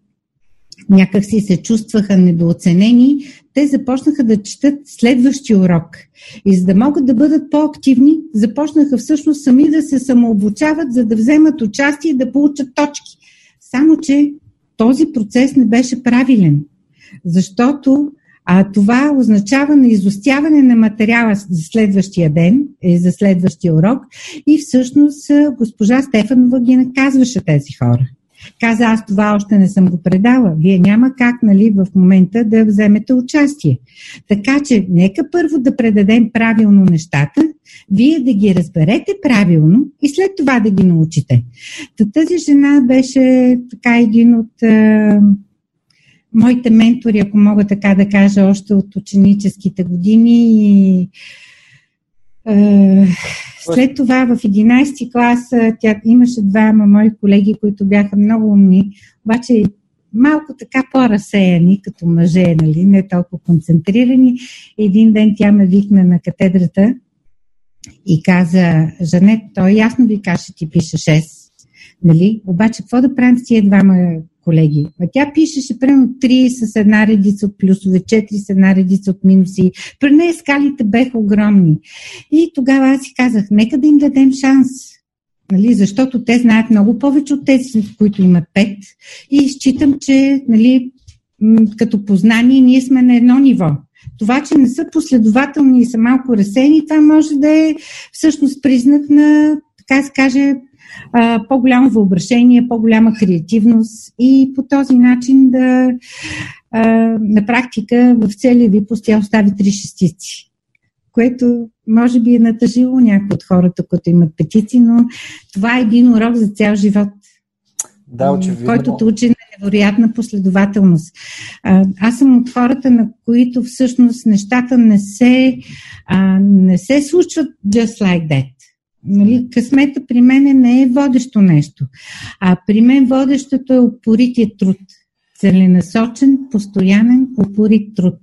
някак си се чувстваха недооценени, те започнаха да четат следващия урок. И за да могат да бъдат по-активни, започнаха всъщност сами да се самообучават, за да вземат участие и да получат точки. Само, че този процес не беше правилен, защото а, това означава на изостяване на материала за следващия ден, и за следващия урок и всъщност госпожа Стефанова ги наказваше тези хора. Каза, аз това още не съм го предала. Вие няма как, нали, в момента да вземете участие. Така че, нека първо да предадем правилно нещата, вие да ги разберете правилно и след това да ги научите. Та тази жена беше така един от а, моите ментори, ако мога така да кажа, още от ученическите години и след това в 11 клас тя имаше двама мои колеги, които бяха много умни, обаче малко така по-разсеяни като мъже, нали, не толкова концентрирани. Един ден тя ме викна на катедрата и каза, Жанет, той ясно ви каже, ти пише 6. Нали? Обаче, какво да правим с тия двама колеги. А тя пишеше примерно 3 с една редица от плюсове, 4 с една редица от минуси. При нея скалите беха огромни. И тогава аз си казах, нека да им дадем шанс. Нали, защото те знаят много повече от тези, които имат 5. И считам, че нали, като познание ние сме на едно ниво. Това, че не са последователни и са малко разсени, това може да е всъщност признак на, така се каже, по-голямо въображение, по-голяма креативност и по този начин да на практика в целия випуск тя остави три шестици, което може би е натъжило някои от хората, които имат петици, но това е един урок за цял живот. Да, очевидно. Който те учи на невероятна последователност. Аз съм от хората, на които всъщност нещата не се, а, не се случват just like that. Нали, късмета при мен не е водещо нещо, а при мен водещото е упорития труд. Целенасочен, постоянен, упорит труд.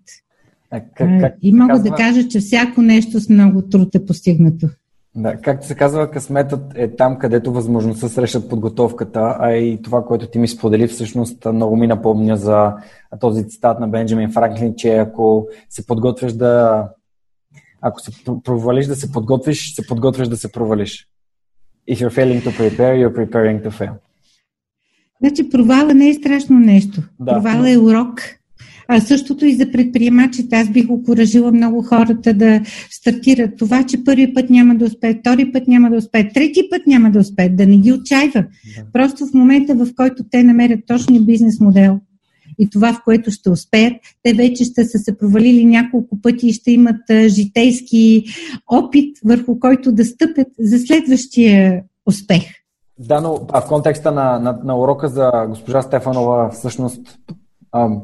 А, как, как, и мога казва... да кажа, че всяко нещо с много труд е постигнато. Да, както се казва, късметът е там, където възможността срещат подготовката, а и това, което ти ми сподели, всъщност много ми напомня за този цитат на Бенджамин Франклин, че ако се подготвяш да ако се провалиш да се подготвиш, се подготвяш да се провалиш. If you're failing to prepare, you're preparing to fail. Значи провала не е страшно нещо. Да, провала но... е урок. А същото и за предприемачите. Аз бих окоръжила много хората да стартират това, че първи път няма да успеят, втори път няма да успеят, трети път няма да успеят, да не ги отчаива. Да. Просто в момента, в който те намерят точния бизнес модел, и това, в което ще успеят. Те вече ще са се провалили няколко пъти и ще имат житейски опит, върху който да стъпят за следващия успех. Да, но в контекста на, на, на урока за госпожа Стефанова, всъщност ам,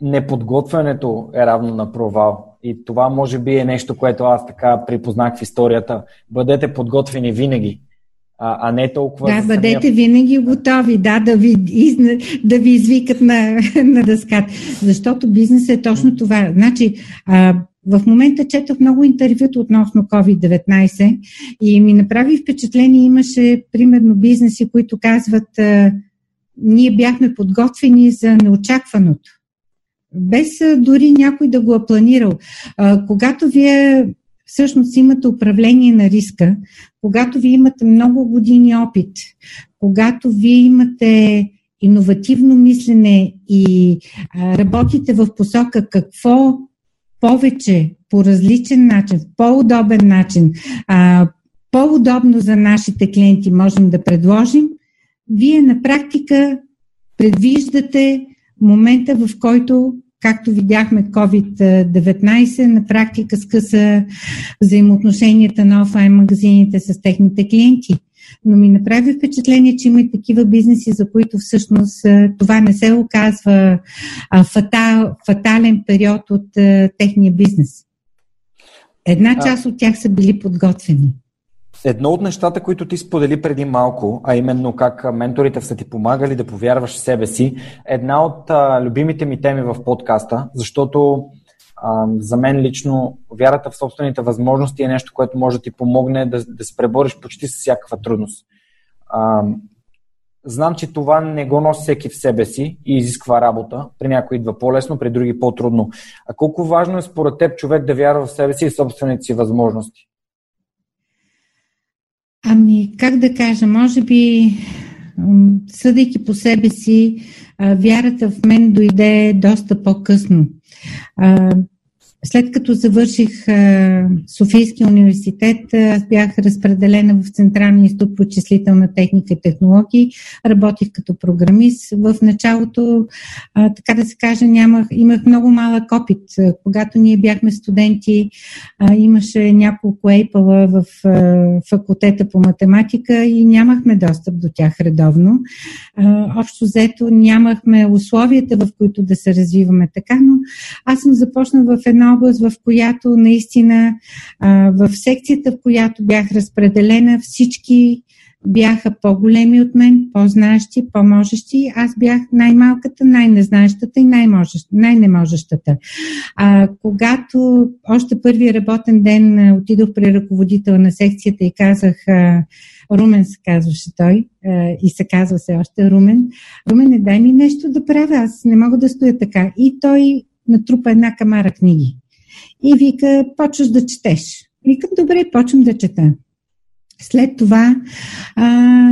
неподготвянето е равно на провал. И това може би е нещо, което аз така припознах в историята. Бъдете подготвени винаги а, а не толкова. Да, бъдете самия... винаги готови, да, да ви, из, да ви извикат на, на дъската. Защото бизнес е точно това. Значи, а, в момента четох много интервюта относно COVID-19 и ми направи впечатление, имаше примерно бизнеси, които казват, а, ние бяхме подготвени за неочакваното. Без а, дори някой да го е планирал. А, когато вие всъщност имате управление на риска, когато вие имате много години опит, когато вие имате иновативно мислене и а, работите в посока какво повече, по различен начин, по-удобен начин, а, по-удобно за нашите клиенти можем да предложим, вие на практика предвиждате момента, в който както видяхме COVID-19, на практика скъса взаимоотношенията на офлайн магазините с техните клиенти. Но ми направи впечатление, че има и такива бизнеси, за които всъщност това не се оказва фатал, фатален период от техния бизнес. Една част от тях са били подготвени. Едно от нещата, които ти сподели преди малко, а именно как менторите са ти помагали да повярваш в себе си, една от а, любимите ми теми в подкаста, защото а, за мен лично вярата в собствените възможности е нещо, което може да ти помогне да, да се пребориш почти с всякаква трудност. А, знам, че това не го носи всеки в себе си и изисква работа. При някои идва по-лесно, при други по-трудно. А колко важно е според теб човек да вярва в себе си и собствените си възможности? Ами, как да кажа, може би, съдейки по себе си, вярата в мен дойде доста по-късно. След като завърших Софийския университет, аз бях разпределена в Централния институт по числителна техника и технологии. Работих като програмист. В началото, така да се каже, нямах, имах много малък опит. Когато ние бяхме студенти, имаше няколко ейпала в факултета по математика и нямахме достъп до тях редовно. Общо взето нямахме условията, в които да се развиваме така, но аз съм започнала в област, в която наистина в секцията, в която бях разпределена, всички бяха по-големи от мен, по-знаещи, по-можещи. Аз бях най-малката, най-незнаещата и най-неможещата. А, когато още първи работен ден отидох при ръководител на секцията и казах, а, Румен се казваше той а, и се казва се още Румен, Румен, не дай ми нещо да правя, аз не мога да стоя така. И той натрупа една камара книги и вика, почваш да четеш. Викам, добре, почвам да чета. След това, а,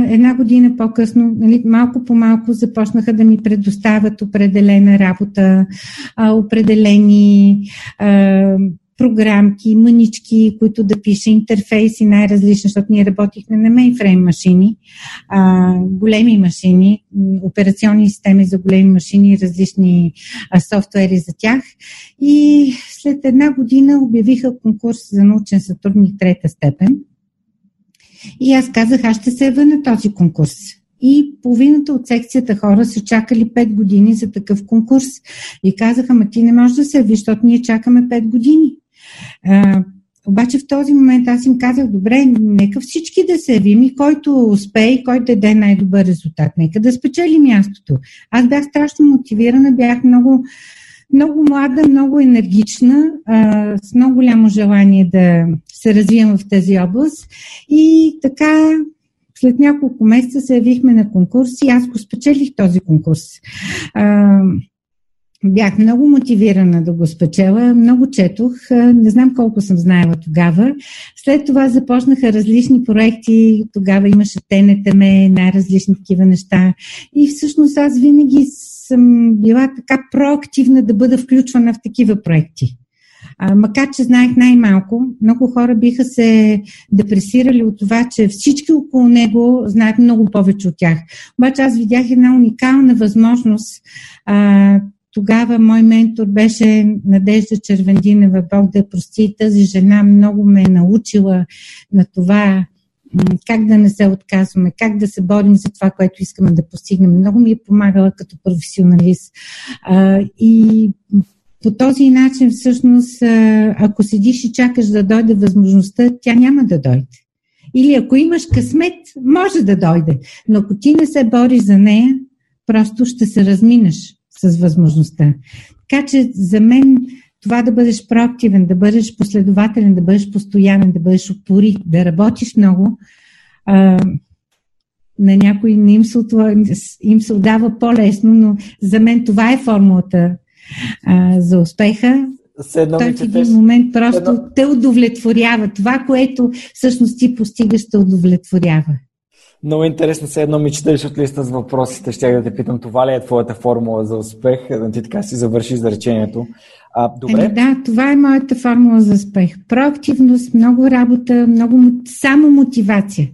една година по-късно, нали, малко по малко започнаха да ми предоставят определена работа, а, определени а, програмки, мънички, които да пише интерфейси най-различни, защото ние работихме на мейнфрейм машини, а, големи машини, операционни системи за големи машини, различни а, софтуери за тях. И след една година обявиха конкурс за научен сътрудник трета степен. И аз казах, аз ще се ява на този конкурс. И половината от секцията хора са чакали 5 години за такъв конкурс. И казаха, ма ти не можеш да се явиш, защото ние чакаме 5 години. А, обаче в този момент аз им казах, добре, нека всички да се явим и който успее и който даде най-добър резултат, нека да спечели мястото. Аз бях страшно мотивирана, бях много, много млада, много енергична, а, с много голямо желание да се развивам в тази област. И така, след няколко месеца се явихме на конкурс и аз го спечелих този конкурс. А, Бях много мотивирана да го спечела, много четох, не знам колко съм знаела тогава. След това започнаха различни проекти, тогава имаше ТНТМ, най-различни такива неща. И всъщност аз винаги съм била така проактивна да бъда включвана в такива проекти. А, макар, че знаех най-малко, много хора биха се депресирали от това, че всички около него знаят много повече от тях. Обаче аз видях една уникална възможност а, тогава мой ментор беше Надежда Червендинева, Бог да прости. Тази жена много ме е научила на това как да не се отказваме, как да се борим за това, което искаме да постигнем. Много ми е помагала като професионалист. И по този начин, всъщност, ако седиш и чакаш да дойде възможността, тя няма да дойде. Или ако имаш късмет, може да дойде. Но ако ти не се бориш за нея, просто ще се разминеш с възможността. Така че за мен това да бъдеш проактивен, да бъдеш последователен, да бъдеш постоянен, да бъдеш опори, да работиш много, а, на някои не им се, им се отдава по-лесно, но за мен това е формулата а, за успеха. Той в един момент просто едно... те удовлетворява. Това, което всъщност ти постигаш, те удовлетворява. Много интересно, се едно ми четеш от листа с въпросите. Ще да те питам, това ли е твоята формула за успех? Да ти така си завърши изречението. А, добре. Еми, да, това е моята формула за успех. Проактивност, много работа, много само мотивация.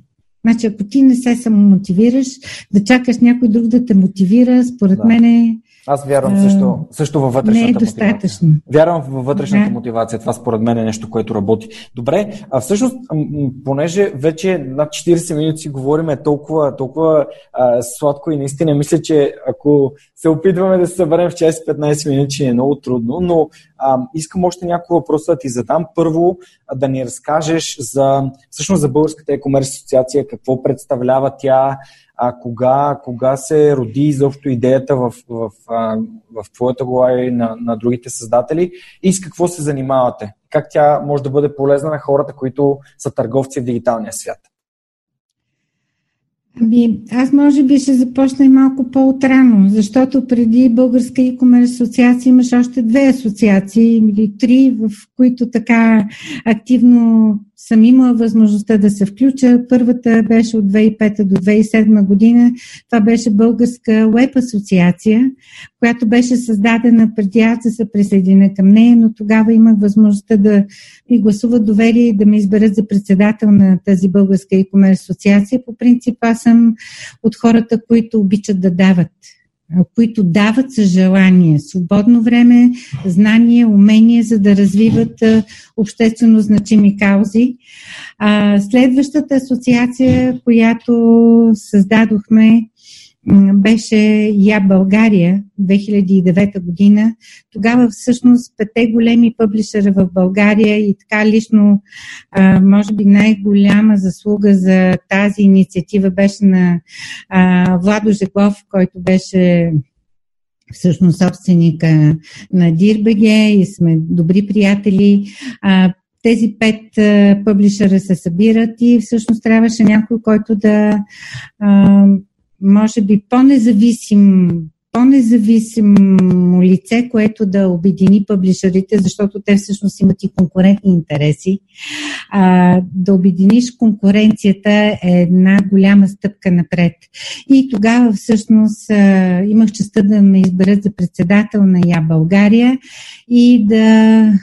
Значи, ако ти не се самомотивираш, да чакаш някой друг да те мотивира, според да. мен е аз вярвам също, също във вътрешната не е достатъчно. мотивация. Вярвам във вътрешната да. мотивация. Това според мен е нещо, което работи. Добре, а всъщност, понеже вече над 40 минути си говорим е толкова, толкова а, сладко и наистина мисля, че ако се опитваме да се съберем в час 15 минути, е много трудно, но а, искам още няколко въпроса да ти задам. Първо, да ни разкажеш за, всъщност за Българската e-commerce асоциация, какво представлява тя, а кога, кога се роди изобщо идеята в, в, в, в твоята глава и на, на другите създатели и с какво се занимавате? Как тя може да бъде полезна на хората, които са търговци в дигиталния свят? Ами, аз може би ще започна и малко по-отрано, защото преди Българска e-commerce асоциация имаш още две асоциации или три, в които така активно съм имала възможността да се включа. Първата беше от 2005 до 2007 година. Това беше Българска веб асоциация, която беше създадена преди аз да се присъединя към нея, но тогава имах възможността да ми гласуват доверие и да ме изберат за председател на тази Българска e-commerce асоциация. По принцип аз съм от хората, които обичат да дават които дават със желание, свободно време, знание, умение, за да развиват обществено значими каузи. Следващата асоциация, която създадохме, беше Я България 2009 година. Тогава всъщност пете големи пъблишера в България и така лично, може би най-голяма заслуга за тази инициатива беше на Владо Жеглов, който беше всъщност собственика на Дирбеге и сме добри приятели тези пет пъблишера се събират и всъщност трябваше някой, който да може би по-независим по-независимо лице, което да обедини пъблишерите, защото те всъщност имат и конкурентни интереси. А, да обединиш конкуренцията е една голяма стъпка напред. И тогава всъщност а, имах честа да ме изберат за председател на Я България и да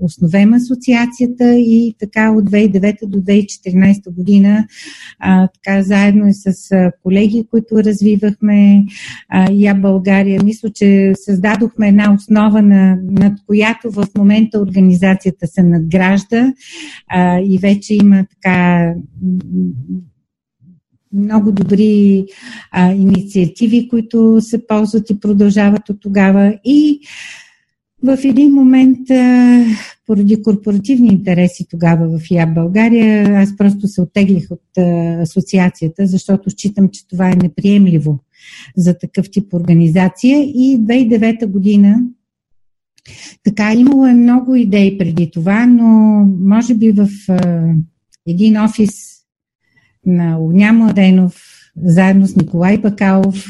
основем асоциацията и така от 2009 до 2014 година, а, така заедно и с колеги, които развивахме а, Я България, мисля, че създадохме една основа, на, над която в момента организацията се надгражда а, и вече има така много добри а, инициативи, които се ползват и продължават от тогава. И в един момент, поради корпоративни интереси тогава в ЯБ България, аз просто се оттеглих от асоциацията, защото считам, че това е неприемливо за такъв тип организация. И 2009 година така, имало е много идеи преди това, но може би в един офис на Огня Младенов, заедно с Николай Бакалов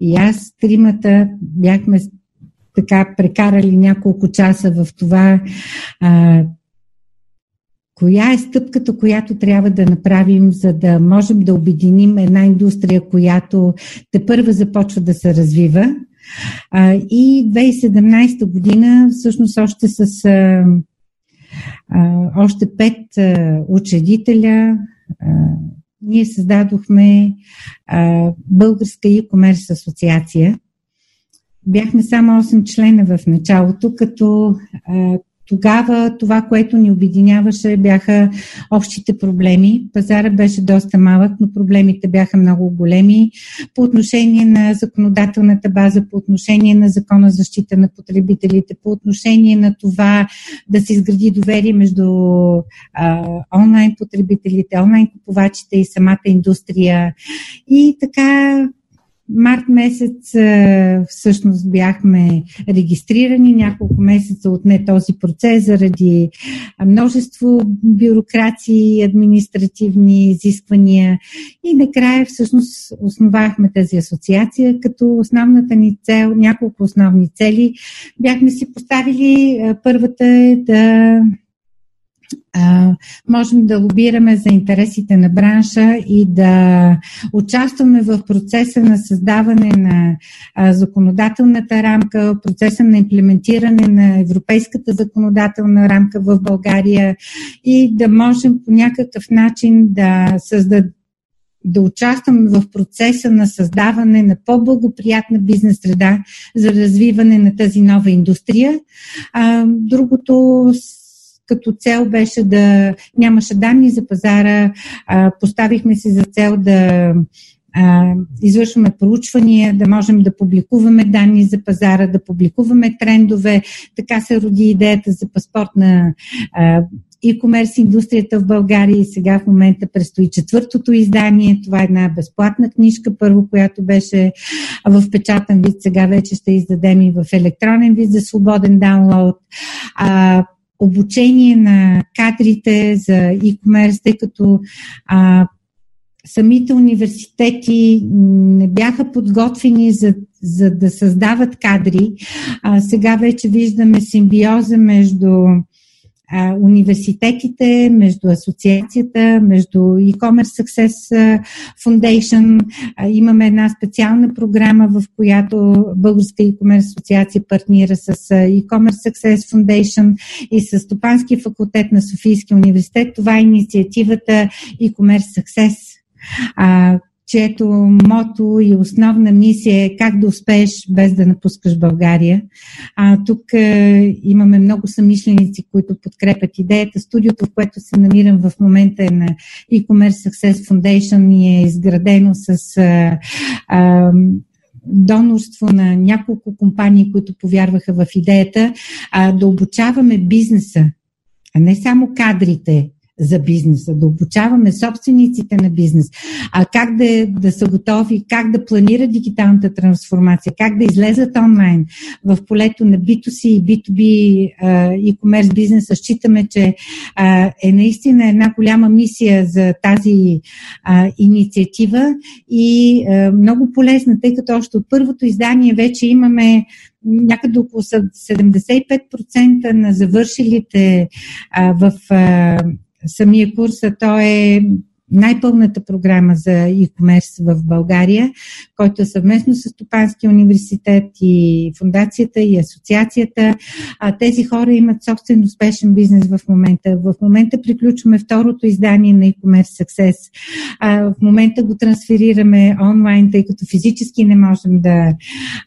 и аз, тримата, бяхме така прекарали няколко часа в това а, коя е стъпката, която трябва да направим, за да можем да обединим една индустрия, която те първа започва да се развива. А, и 2017 година, всъщност още с а, а, още пет а, учредителя, а, ние създадохме а, Българска e-commerce асоциация, бяхме само 8 члена в началото, като а, тогава това, което ни обединяваше, бяха общите проблеми. Пазара беше доста малък, но проблемите бяха много големи по отношение на законодателната база, по отношение на закона за защита на потребителите, по отношение на това да се изгради доверие между а, онлайн потребителите, онлайн купувачите и самата индустрия. И така Март месец всъщност бяхме регистрирани, няколко месеца отне този процес заради множество бюрокрации, административни изисквания и накрая всъщност основахме тази асоциация, като основната ни цел, няколко основни цели бяхме си поставили. Първата е да можем да лобираме за интересите на бранша и да участваме в процеса на създаване на законодателната рамка, процеса на имплементиране на европейската законодателна рамка в България и да можем по някакъв начин да създадем да участваме в процеса на създаване на по-благоприятна бизнес среда за развиване на тази нова индустрия. Другото като цел беше да нямаше данни за пазара, а, поставихме си за цел да а, извършваме проучвания, да можем да публикуваме данни за пазара, да публикуваме трендове. Така се роди идеята за паспорт на e-commerce индустрията в България и сега в момента предстои четвъртото издание. Това е една безплатна книжка, първо, която беше в печатен вид, сега вече ще издадем и в електронен вид за свободен даунлоад. А, обучение на кадрите за e-commerce, тъй като а, самите университети не бяха подготвени за, за да създават кадри. А, сега вече виждаме симбиоза между а, университетите, между асоциацията, между e-commerce Success Foundation. А, имаме една специална програма, в която Българска e-commerce асоциация партнира с e-commerce Success Foundation и с Стопанския факултет на Софийския университет. Това е инициативата e-commerce Success а, чието мото и основна мисия е как да успееш без да напускаш България. А, тук а, имаме много самишленици, които подкрепят идеята. Студиото, в което се намирам в момента е на e-commerce Success Foundation и е изградено с а, а, донорство на няколко компании, които повярваха в идеята, а, да обучаваме бизнеса, а не само кадрите, за бизнеса, да обучаваме собствениците на бизнес, а как да, да са готови, как да планират дигиталната трансформация, как да излезат онлайн в полето на B2C и B2B e-commerce бизнеса. Считаме, че а, е наистина една голяма мисия за тази а, инициатива и а, много полезна, тъй като още от първото издание вече имаме някъде около 75% на завършилите а, в а, самия курс, а то е най-пълната програма за e-commerce в България, който е съвместно с Стопанския университет и фундацията и асоциацията. А, тези хора имат собствен успешен бизнес в момента. В момента приключваме второто издание на e-commerce Success. А, в момента го трансферираме онлайн, тъй като физически не можем да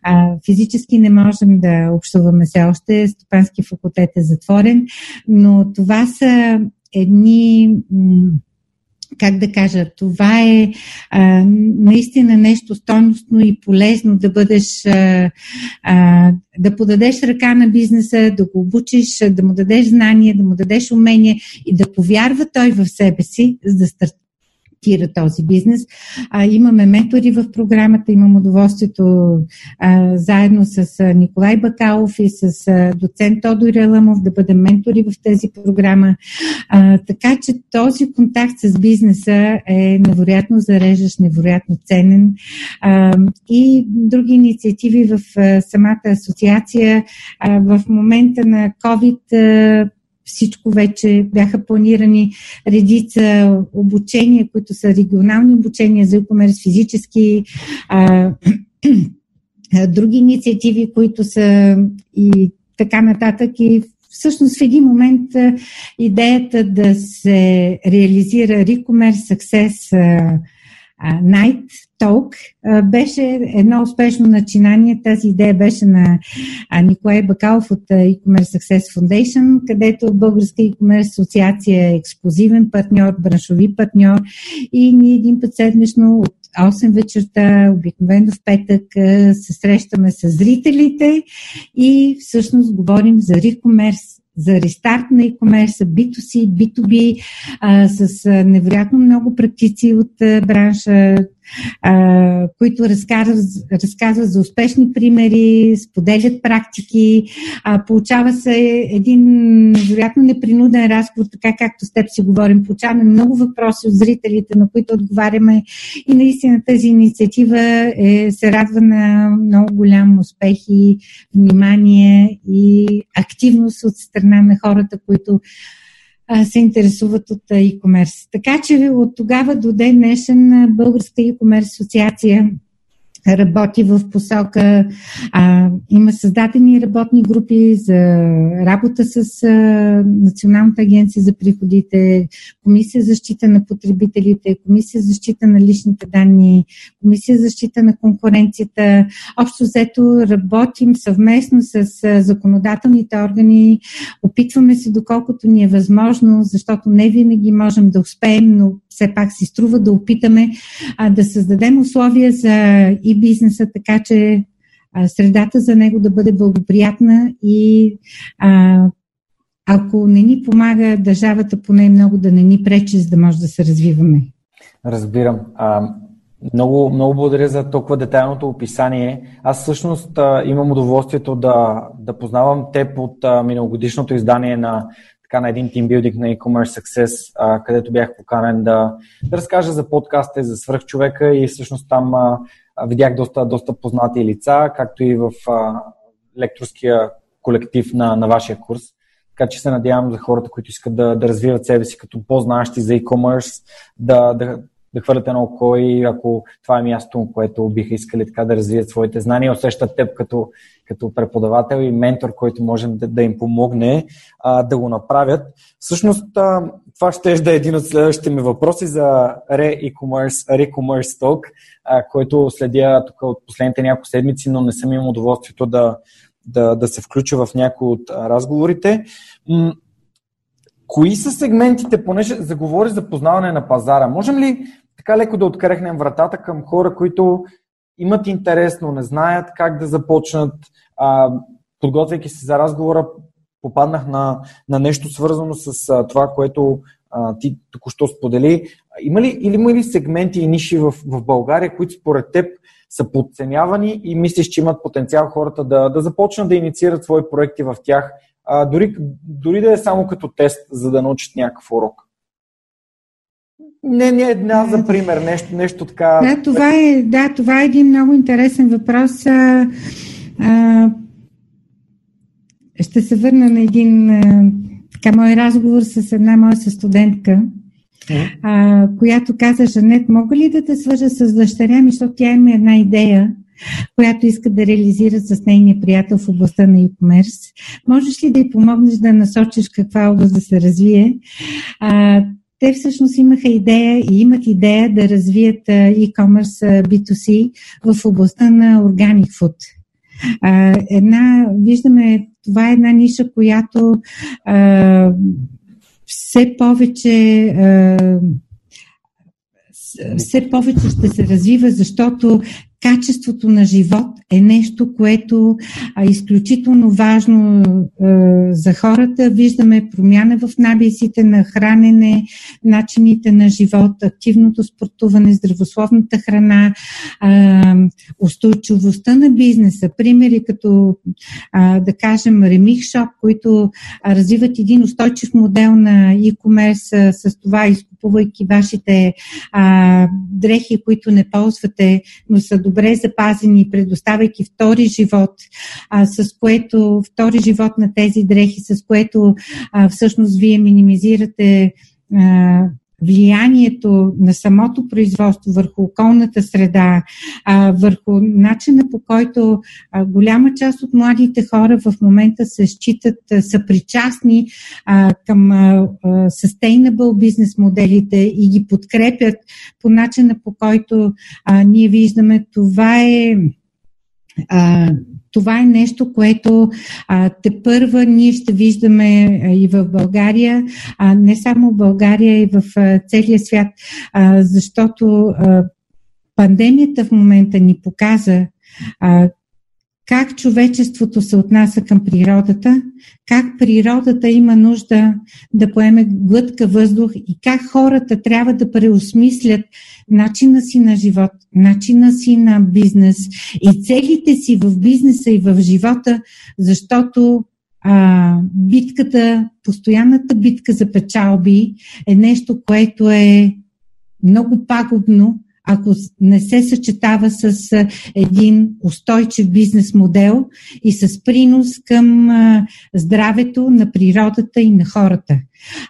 а, физически не можем да общуваме все още. Стопанския факултет е затворен, но това са едни как да кажа, това е а, наистина нещо стойностно и полезно да бъдеш, а, а, да подадеш ръка на бизнеса, да го обучиш, да му дадеш знания, да му дадеш умения и да повярва той в себе си, за да старт, стартира този бизнес. А, имаме ментори в програмата, имам удоволствието а, заедно с а, Николай Бакалов и с а, доцент Тодор Еламов да бъдем ментори в тази програма. А, така че този контакт с бизнеса е невероятно зареждащ, невероятно ценен. А, и други инициативи в а, самата асоциация. А, в момента на COVID всичко вече бяха планирани редица обучения, които са регионални обучения за e-commerce, физически, а, други инициативи, които са и така нататък. И всъщност в един момент идеята да се реализира e-commerce Success Night Talk беше едно успешно начинание. Тази идея беше на Николай Бакалов от e-commerce Success Foundation, където Българска e-commerce асоциация е ексклюзивен партньор, браншови партньор и ние един път седмично от 8 вечерта, обикновено в петък, се срещаме с зрителите и всъщност говорим за e-commerce за рестарт на e-commerce, B2C, B2B, а, с а, невероятно много практици от а, бранша, които разказват, разказват за успешни примери, споделят практики, получава се един вероятно непринуден разговор, така както с теб си говорим. Получаваме много въпроси от зрителите, на които отговаряме и наистина тази инициатива е, се радва на много голям успех и внимание и активност от страна на хората, които се интересуват от e-commerce. Така че от тогава до ден днешен Българска e-commerce асоциация работи в посока. А, има създадени работни групи за работа с а, Националната агенция за приходите, Комисия за защита на потребителите, Комисия за защита на личните данни, Комисия за защита на конкуренцията. Общо взето работим съвместно с а, законодателните органи, опитваме се доколкото ни е възможно, защото не винаги можем да успеем, но все пак си струва да опитаме а, да създадем условия за и бизнеса, така че а, средата за него да бъде благоприятна и а, ако не ни помага държавата, поне много да не ни пречи, за да може да се развиваме. Разбирам. А, много, много благодаря за толкова детайлното описание. Аз всъщност а, имам удоволствието да, да познавам теб от а, миналогодишното издание на така на един тимбилдинг на e-commerce success, а, където бях поканен да, да разкажа за подкаста за свръхчовека и всъщност там а, видях доста, доста познати лица, както и в лекторския колектив на, на вашия курс. Така че се надявам за хората, които искат да, да развиват себе си като по-знаещи за e-commerce, да, да, да хвърляте на око и ако това е място, което биха искали така да развият своите знания, усещат теб като, като преподавател и ментор, който може да, да им помогне а, да го направят. Всъщност, а, това ще е да е един от следващите ми въпроси за Re-Commerce, Re-commerce Talk, а, който следя тук от последните няколко седмици, но не съм имал удоволствието да, да, да се включа в някои от разговорите. М- кои са сегментите, понеже заговори за познаване на пазара? Можем ли така леко да открехнем вратата към хора, които имат интерес, но не знаят как да започнат? А, подготвяйки се за разговора, попаднах на, на нещо свързано с а, това, което а, ти току-що сподели. Има ли, или има ли сегменти и ниши в, в България, които според теб са подценявани и мислиш, че имат потенциал хората да, да започнат да инициират свои проекти в тях, а, дори, дори да е само като тест, за да научат някакъв урок? Не, не една за пример, нещо, нещо така. Да, това е, да, това е един много интересен въпрос. А, а, ще се върна на един а, така мой разговор с една моя студентка, а, която каза, Жанет, мога ли да те свържа с дъщеря ми, защото тя има една идея, която иска да реализира с нейния приятел в областта на e-commerce. Можеш ли да й помогнеш да насочиш каква област да се развие? А, те всъщност имаха идея и имат идея да развият e-commerce B2C в областта на organic food. Една, виждаме, това е една ниша, която а, все повече а, все повече ще се развива, защото качеството на живот е нещо, което е изключително важно е, за хората. Виждаме промяна в навиците на хранене, начините на живот, активното спортуване, здравословната храна, е, устойчивостта на бизнеса. Примери като, е, да кажем, Remix Shop, които развиват един устойчив модел на e-commerce с това, изкупувайки вашите а, дрехи, които не ползвате, но са добре запазени, предоставяйки втори живот, а, с което втори живот на тези дрехи, с което а, всъщност вие минимизирате а, влиянието на самото производство върху околната среда, върху начина по който голяма част от младите хора в момента се считат а, са причастни към а, sustainable бизнес моделите и ги подкрепят по начина по който ние виждаме. Това е а, това е нещо, което а, те първа ние ще виждаме и в България, а не само в България, и в а, целия свят, а, защото а, пандемията в момента ни показа а, как човечеството се отнася към природата, как природата има нужда да поеме глътка въздух и как хората трябва да преосмислят начина си на живот, начина си на бизнес и целите си в бизнеса и в живота, защото а, битката, постоянната битка за печалби е нещо, което е много пагубно, ако не се съчетава с един устойчив бизнес модел и с принос към здравето на природата и на хората.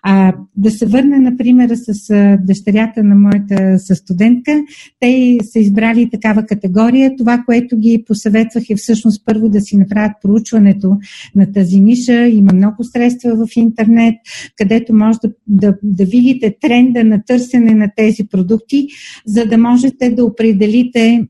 А, да се върна, например, с дъщерята на моята студентка. Те са избрали такава категория. Това, което ги посъветвах е всъщност първо да си направят проучването на тази ниша. Има много средства в интернет, където може да, да, да видите тренда на търсене на тези продукти, за да можете да определите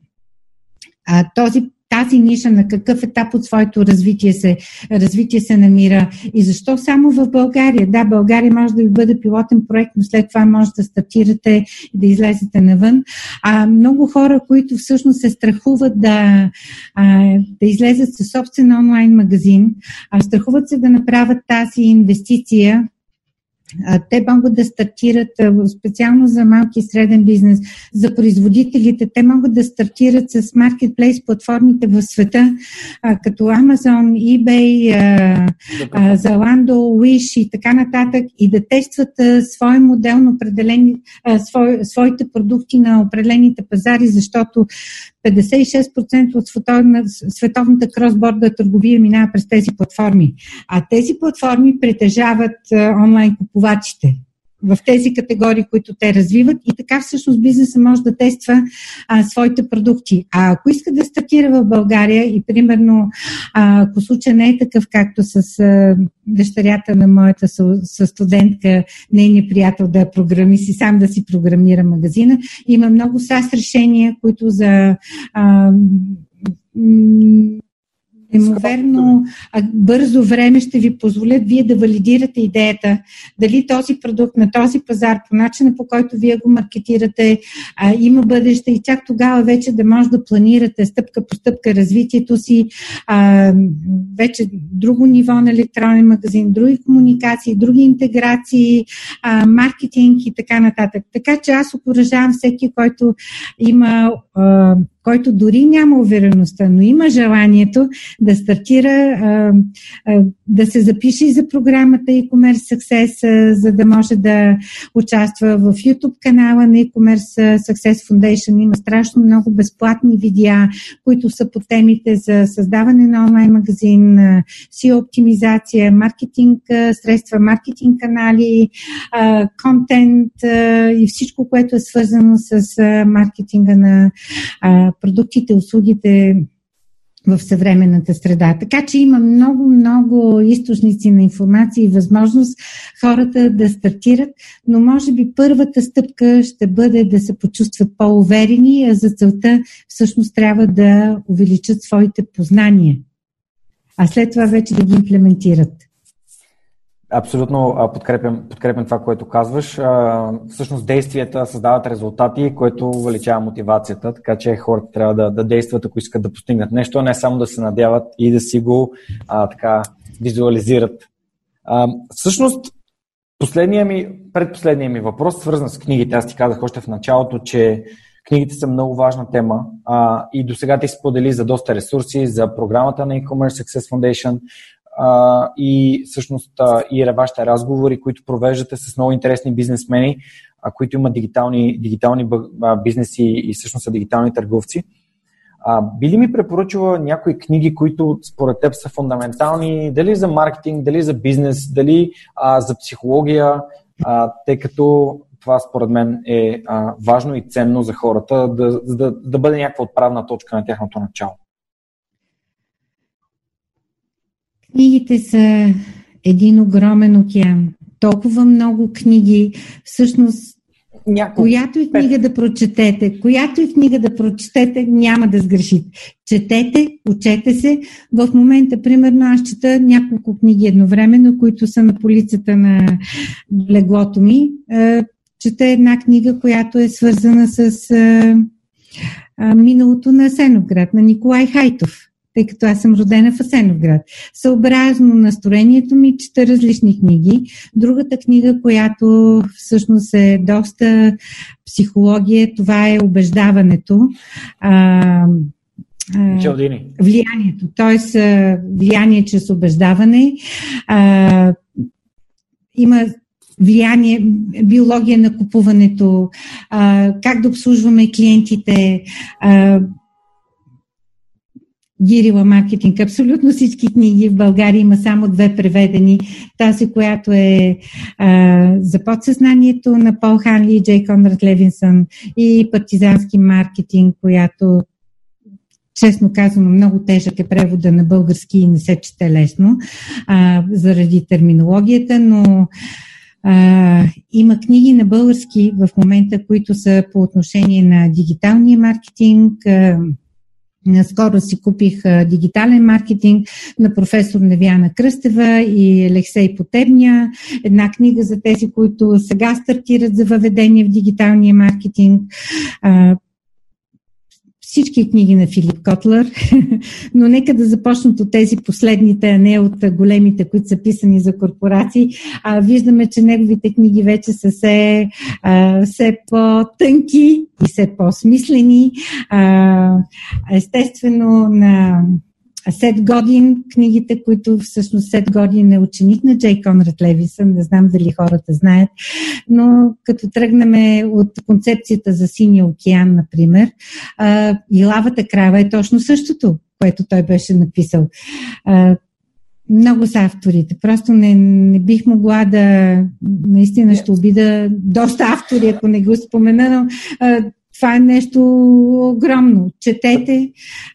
а, този тази ниша на какъв етап от своето развитие се, развитие се намира и защо само в България. Да, България може да ви бъде пилотен проект, но след това може да стартирате и да излезете навън. А много хора, които всъщност се страхуват да, а, да излезат със собствен онлайн магазин, а страхуват се да направят тази инвестиция, те могат да стартират специално за малки и среден бизнес, за производителите. Те могат да стартират с маркетплейс платформите в света, като Amazon, eBay, Zalando, Wish и така нататък и да тестват свой модел на определени, своите продукти на определените пазари, защото 56% от световната кросборда търговия минава през тези платформи. А тези платформи притежават онлайн купувачите в тези категории, които те развиват и така всъщност бизнеса може да тества а, своите продукти. А ако иска да стартира в България и примерно а, ако случай не е такъв, както с а, дъщерята на моята с, студентка, нейният приятел да е програмист и сам да си програмира магазина, има много САС решения, които за а, неимоверно бързо време ще ви позволят вие да валидирате идеята, дали този продукт на този пазар, по начина по който вие го маркетирате, има бъдеще и чак тогава вече да може да планирате стъпка по стъпка развитието си, вече друго ниво на електронен магазин, други комуникации, други интеграции, маркетинг и така нататък. Така че аз окоръжавам всеки, който има който дори няма увереността, но има желанието да стартира, да се запише и за програмата e-commerce Success, за да може да участва в YouTube канала на e-commerce Success Foundation. Има страшно много безплатни видеа, които са по темите за създаване на онлайн магазин, SEO оптимизация, маркетинг средства, маркетинг канали, контент и всичко, което е свързано с маркетинга на продуктите, услугите в съвременната среда. Така че има много, много източници на информация и възможност хората да стартират, но може би първата стъпка ще бъде да се почувстват по-уверени, а за целта всъщност трябва да увеличат своите познания, а след това вече да ги имплементират. Абсолютно подкрепям, подкрепям това, което казваш. Всъщност действията създават резултати, което увеличава мотивацията, така че хората трябва да, да действат, ако искат да постигнат нещо, а не само да се надяват и да си го а, така визуализират. А, всъщност, последния ми, предпоследния ми въпрос, свързан с книгите, аз ти казах още в началото, че книгите са много важна тема а, и до сега ти сподели за доста ресурси, за програмата на e-commerce Success Foundation, а, и всъщност а, и вашите разговори, които провеждате с много интересни бизнесмени, а, които имат дигитални, дигитални бизнеси и всъщност са дигитални търговци. А, би ли ми препоръчала някои книги, които според теб са фундаментални, дали за маркетинг, дали за бизнес, дали а, за психология, а, тъй като това според мен е а, важно и ценно за хората, да, да, да бъде някаква отправна точка на тяхното начало. Книгите са един огромен океан. Толкова много книги. Всъщност, Няколко. Която и книга да прочетете, която и книга да прочетете, няма да сгрешите. Четете, учете се. В момента, примерно, аз чета няколко книги едновременно, които са на полицата на леглото ми. Е, чета една книга, която е свързана с е, миналото на Сеновград, на Николай Хайтов тъй като аз съм родена в Асеновград. Съобразно настроението ми чета различни книги. Другата книга, която всъщност е доста психология, това е убеждаването. А, влиянието, т.е. влияние чрез убеждаване. А, има влияние, биология на купуването, а, как да обслужваме клиентите, а, Гирила маркетинг. Абсолютно всички книги в България има само две преведени. Тази, която е а, за подсъзнанието на Пол Ханли и Джей Конрад Левинсън и партизански маркетинг, която честно казано, много тежък е превода на български и не се чете лесно а, заради терминологията, но а, има книги на български в момента, които са по отношение на дигиталния маркетинг, а, Скоро си купих дигитален маркетинг на професор Невяна Кръстева и Алексей Потебня. Една книга за тези, които сега стартират за въведение в дигиталния маркетинг. Всички книги на Филип Котлер, но нека да започнат от тези последните, а не от големите, които са писани за корпорации. А, виждаме, че неговите книги вече са все, а, все по-тънки и все по-смислени. А, естествено, на Сет Годин, книгите, които всъщност Сет Годин е ученик на Джей Конрад Левисън, не знам дали хората знаят, но като тръгнем от концепцията за синия океан, например, и лавата крава е точно същото, което той беше написал. Много са авторите. Просто не, не бих могла да. Наистина ще обида доста автори, ако не го спомена, но това е нещо огромно. Четете,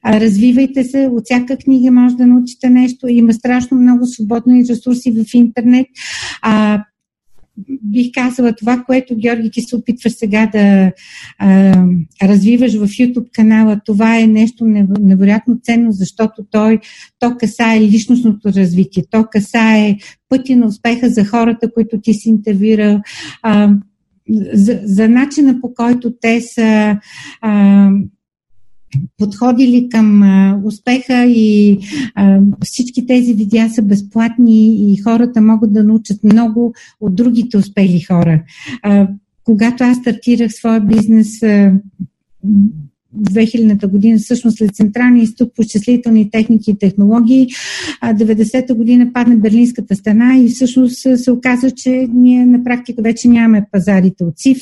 развивайте се, от всяка книга може да научите нещо. Има страшно много свободни ресурси в интернет. А, бих казала това, което Георги ти се опитваш сега да а, развиваш в YouTube канала, това е нещо невероятно ценно, защото той, то касае личностното развитие, то касае пъти на успеха за хората, които ти си интервюирал. За, за начина по който те са а, подходили към а, успеха и а, всички тези видеа са безплатни и хората могат да научат много от другите успели хора. А, когато аз стартирах своя бизнес, а, 2000-та година, всъщност след Централния институт по изчислителни техники и технологии, 90-та година падна Берлинската стена и всъщност се оказа, че ние на практика вече нямаме пазарите от ЦИФ,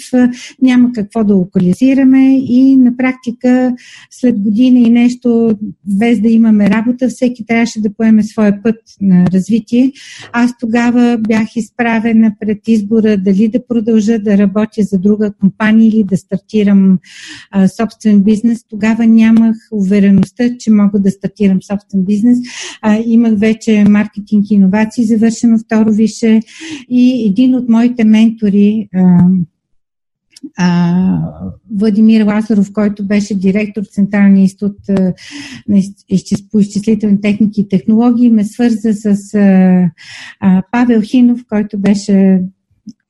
няма какво да локализираме и на практика след година и нещо, без да имаме работа, всеки трябваше да поеме своя път на развитие. Аз тогава бях изправена пред избора дали да продължа да работя за друга компания или да стартирам а, собствен бизнес бизнес. Тогава нямах увереността, че мога да стартирам собствен бизнес. А, имах вече маркетинг и иновации, завършено второ више и един от моите ментори а, а, Владимир Лазаров, който беше директор в Централния институт по изчислителни техники и технологии, ме свърза с а, а, Павел Хинов, който беше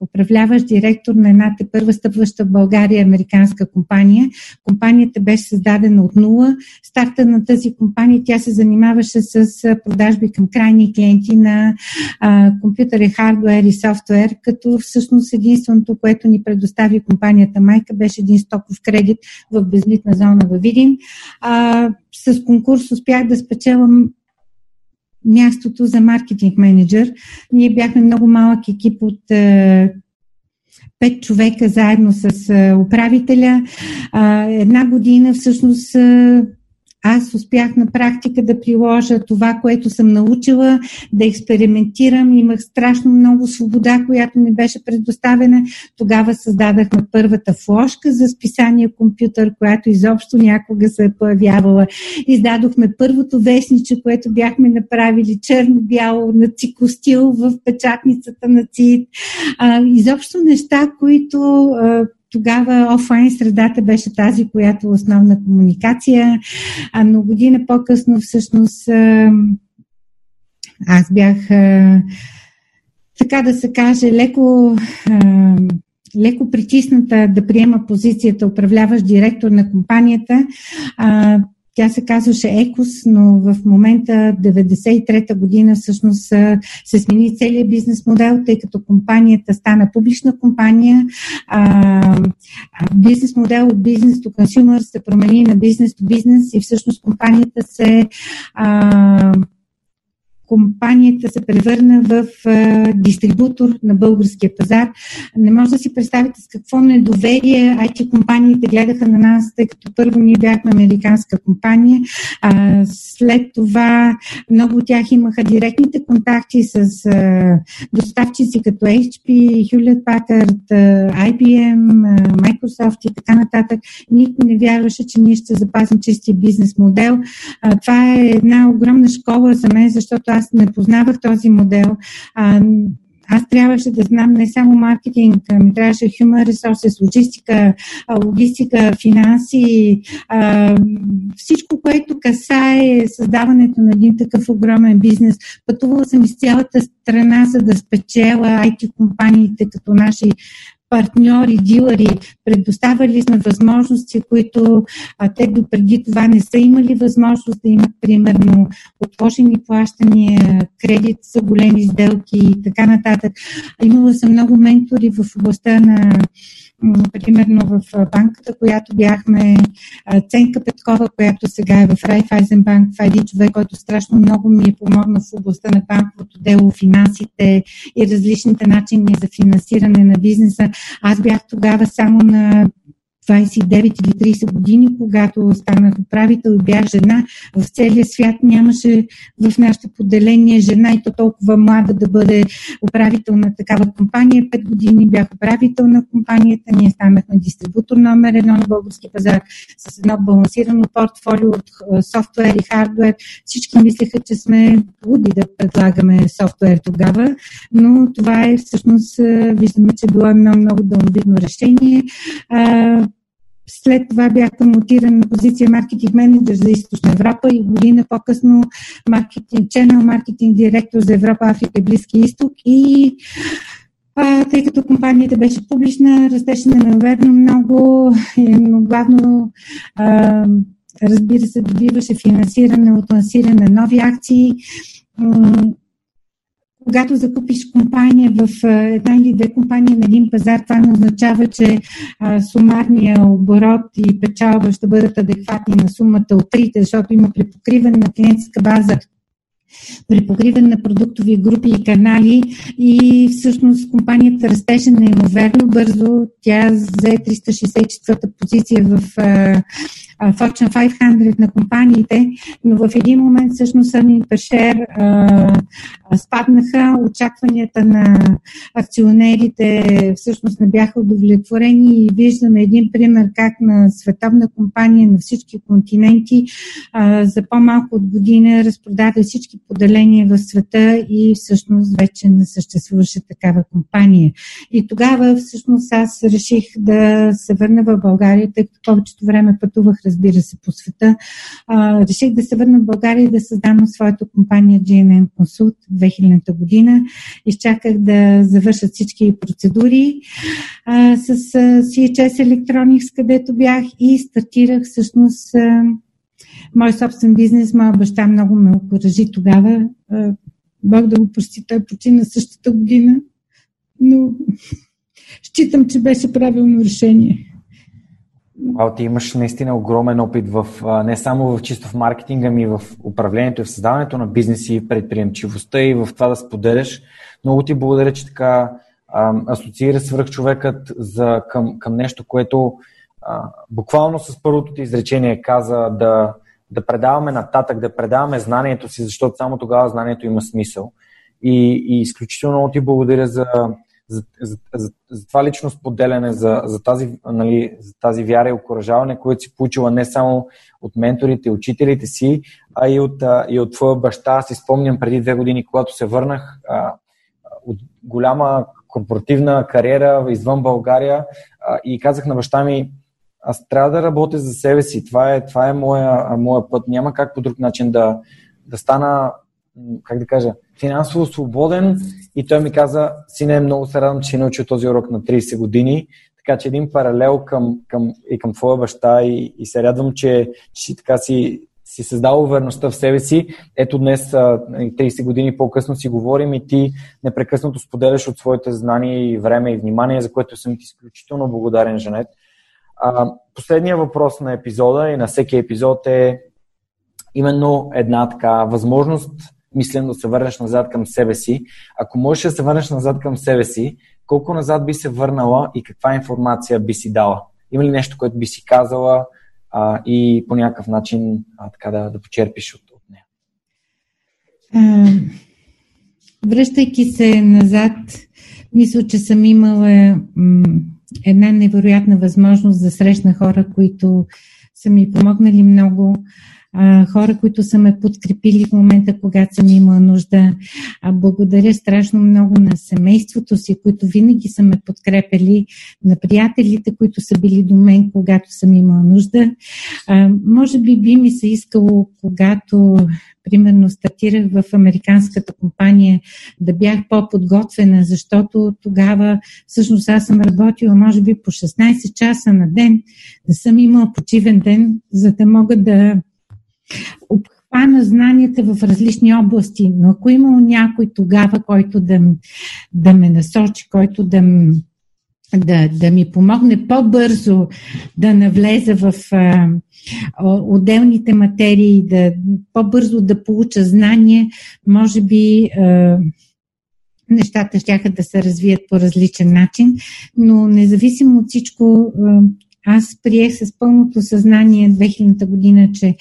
управляващ директор на една първа стъпваща в България американска компания. Компанията беше създадена от нула. Старта на тази компания тя се занимаваше с продажби към крайни клиенти на а, компютъри, хардуер и софтуер, като всъщност единственото, което ни предостави компанията Майка беше един стоков кредит в безлитна зона във Видин. А, с конкурс успях да спечелям мястото за маркетинг менеджер. Ние бяхме много малък екип от е, пет човека заедно с е, управителя. Една година всъщност е, аз успях на практика да приложа това, което съм научила, да експериментирам. Имах страшно много свобода, която ми беше предоставена. Тогава създадахме първата флошка за списание компютър, която изобщо някога се е появявала. Издадохме първото вестниче, което бяхме направили черно-бяло на цикостил в печатницата на ЦИД. изобщо неща, които тогава офлайн средата беше тази, която е основна комуникация, а много година по-късно всъщност аз бях така да се каже леко леко притисната да приема позицията управляващ директор на компанията. Тя се казваше ЕКОС, но в момента 93-та година всъщност се смени целият бизнес модел, тъй като компанията стана публична компания. Бизнес модел от бизнес до консюмер се промени на бизнес до бизнес и всъщност компанията се а, компанията се превърна в дистрибутор на българския пазар. Не може да си представите с какво недоверие IT компаниите гледаха на нас, тъй като първо ние бяхме американска компания, а, след това много от тях имаха директните контакти с доставчици като HP, Hewlett Packard, IBM, Microsoft и така нататък. Никой не вярваше, че ние ще запазим чистия бизнес модел. Това е една огромна школа за мен, защото аз не познавах този модел. А, аз трябваше да знам не само маркетинг, ми трябваше human resources, логистика, логистика, финанси, всичко, което касае създаването на един такъв огромен бизнес. Пътувала съм из цялата страна, за да спечела IT компаниите като наши партньори, дилъри, предоставили сме възможности, които а, те допреди това не са имали възможност да имат, примерно, отложени плащания, кредит за големи сделки и така нататък. Имала съм много ментори в областта на примерно в банката, която бяхме, Ценка Петкова, която сега е в Райфайзен банк, това е един човек, който страшно много ми е помогнал в областта на банковото дело, финансите и различните начини за финансиране на бизнеса. Аз бях тогава само на 29 или 30 години, когато станах управител и бях жена. В целия свят нямаше в нашето поделение жена и то толкова млада да бъде управител на такава компания. Пет години бях управител на компанията. Ние станахме дистрибутор номер едно на български пазар с едно балансирано портфолио от софтуер и хардуер. Всички мислеха, че сме луди да предлагаме софтуер тогава, но това е всъщност, виждаме, че било едно много дълновидно решение след това бях промотиран на позиция маркетинг менеджер за Източна Европа и година по-късно маркетинг, channel маркетинг директор за Европа, Африка и Близки изток. И а, тъй като компанията беше публична, растеше невероятно много, но главно а, разбира се, добиваше финансиране от лансиране на нови акции когато закупиш компания в една или две компании на един пазар, това не означава, че а, сумарния оборот и печалба ще бъдат адекватни на сумата от трите, защото има препокриване на клиентска база при покриване на продуктови групи и канали и всъщност компанията растеше неимоверно бързо. Тя взе 364-та позиция в Fortune 500 на компаниите, но в един момент всъщност Ани Пешер спаднаха, очакванията на акционерите всъщност не бяха удовлетворени и виждаме един пример как на световна компания на всички континенти а, за по-малко от година разпродаде всички поделения в света и всъщност вече не съществуваше такава компания. И тогава всъщност аз реших да се върна в България, тъй като повечето време пътувах, разбира се, по света. А, реших да се върна в България и да създам своята компания GNM Consult 2000 година. Изчаках да завършат всички процедури а, с а, CHS Electronics, където бях и стартирах всъщност а, мой собствен бизнес. Моя баща много ме окоръжи тогава. А, Бог да го прости, той почина същата година, но считам, че беше правилно решение. А, ти имаш наистина огромен опит в, не само в чисто в маркетинга, ми в управлението и в създаването на бизнеси, предприемчивостта и в това да споделяш. Много ти благодаря, че така а, асоциира свръх човекът за, към, към нещо, което а, буквално с първото ти изречение каза да, да предаваме нататък, да предаваме знанието си, защото само тогава знанието има смисъл. И, и изключително много ти благодаря за, за, за, за, за това лично споделяне, за, за, тази, нали, за тази вяра и окоръжаване, което си получила не само от менторите и учителите си, а и от, а, и от твоя баща. Аз си спомням преди две години, когато се върнах а, от голяма корпоративна кариера извън България а, и казах на баща ми, аз трябва да работя за себе си. Това е, това е моя, моя път. Няма как по друг начин да, да стана как да кажа, финансово свободен и той ми каза, сине, много се радвам, че си научил този урок на 30 години, така че един паралел към, към, и към твоя баща и, и се радвам, че, че така си, си създал увереността в себе си. Ето днес, 30 години по-късно си говорим и ти непрекъснато споделяш от своите знания и време и внимание, за което съм ти изключително благодарен, Жанет. А, последния въпрос на епизода и на всеки епизод е именно една така възможност мислено да се върнеш назад към себе си. Ако можеш да се върнеш назад към себе си, колко назад би се върнала и каква информация би си дала? Има ли нещо, което би си казала а, и по някакъв начин а, така да, да почерпиш от, от нея? Връщайки се назад, мисля, че съм имала м- една невероятна възможност да срещна хора, които са ми помогнали много хора, които са ме подкрепили в момента, когато съм имала нужда. Благодаря страшно много на семейството си, които винаги са ме подкрепили, на приятелите, които са били до мен, когато съм имала нужда. Може би би ми се искало, когато примерно стартирах в американската компания, да бях по-подготвена, защото тогава всъщност аз съм работила може би по 16 часа на ден, да съм имала почивен ден, за да мога да обхвана знанията в различни области, но ако имало някой тогава, който да, да ме насочи, който да, да, да ми помогне по-бързо да навлеза в а, отделните материи, да по-бързо да получа знания, може би а, нещата ще да се развият по различен начин, но независимо от всичко, аз приех с пълното съзнание 2000-та година, че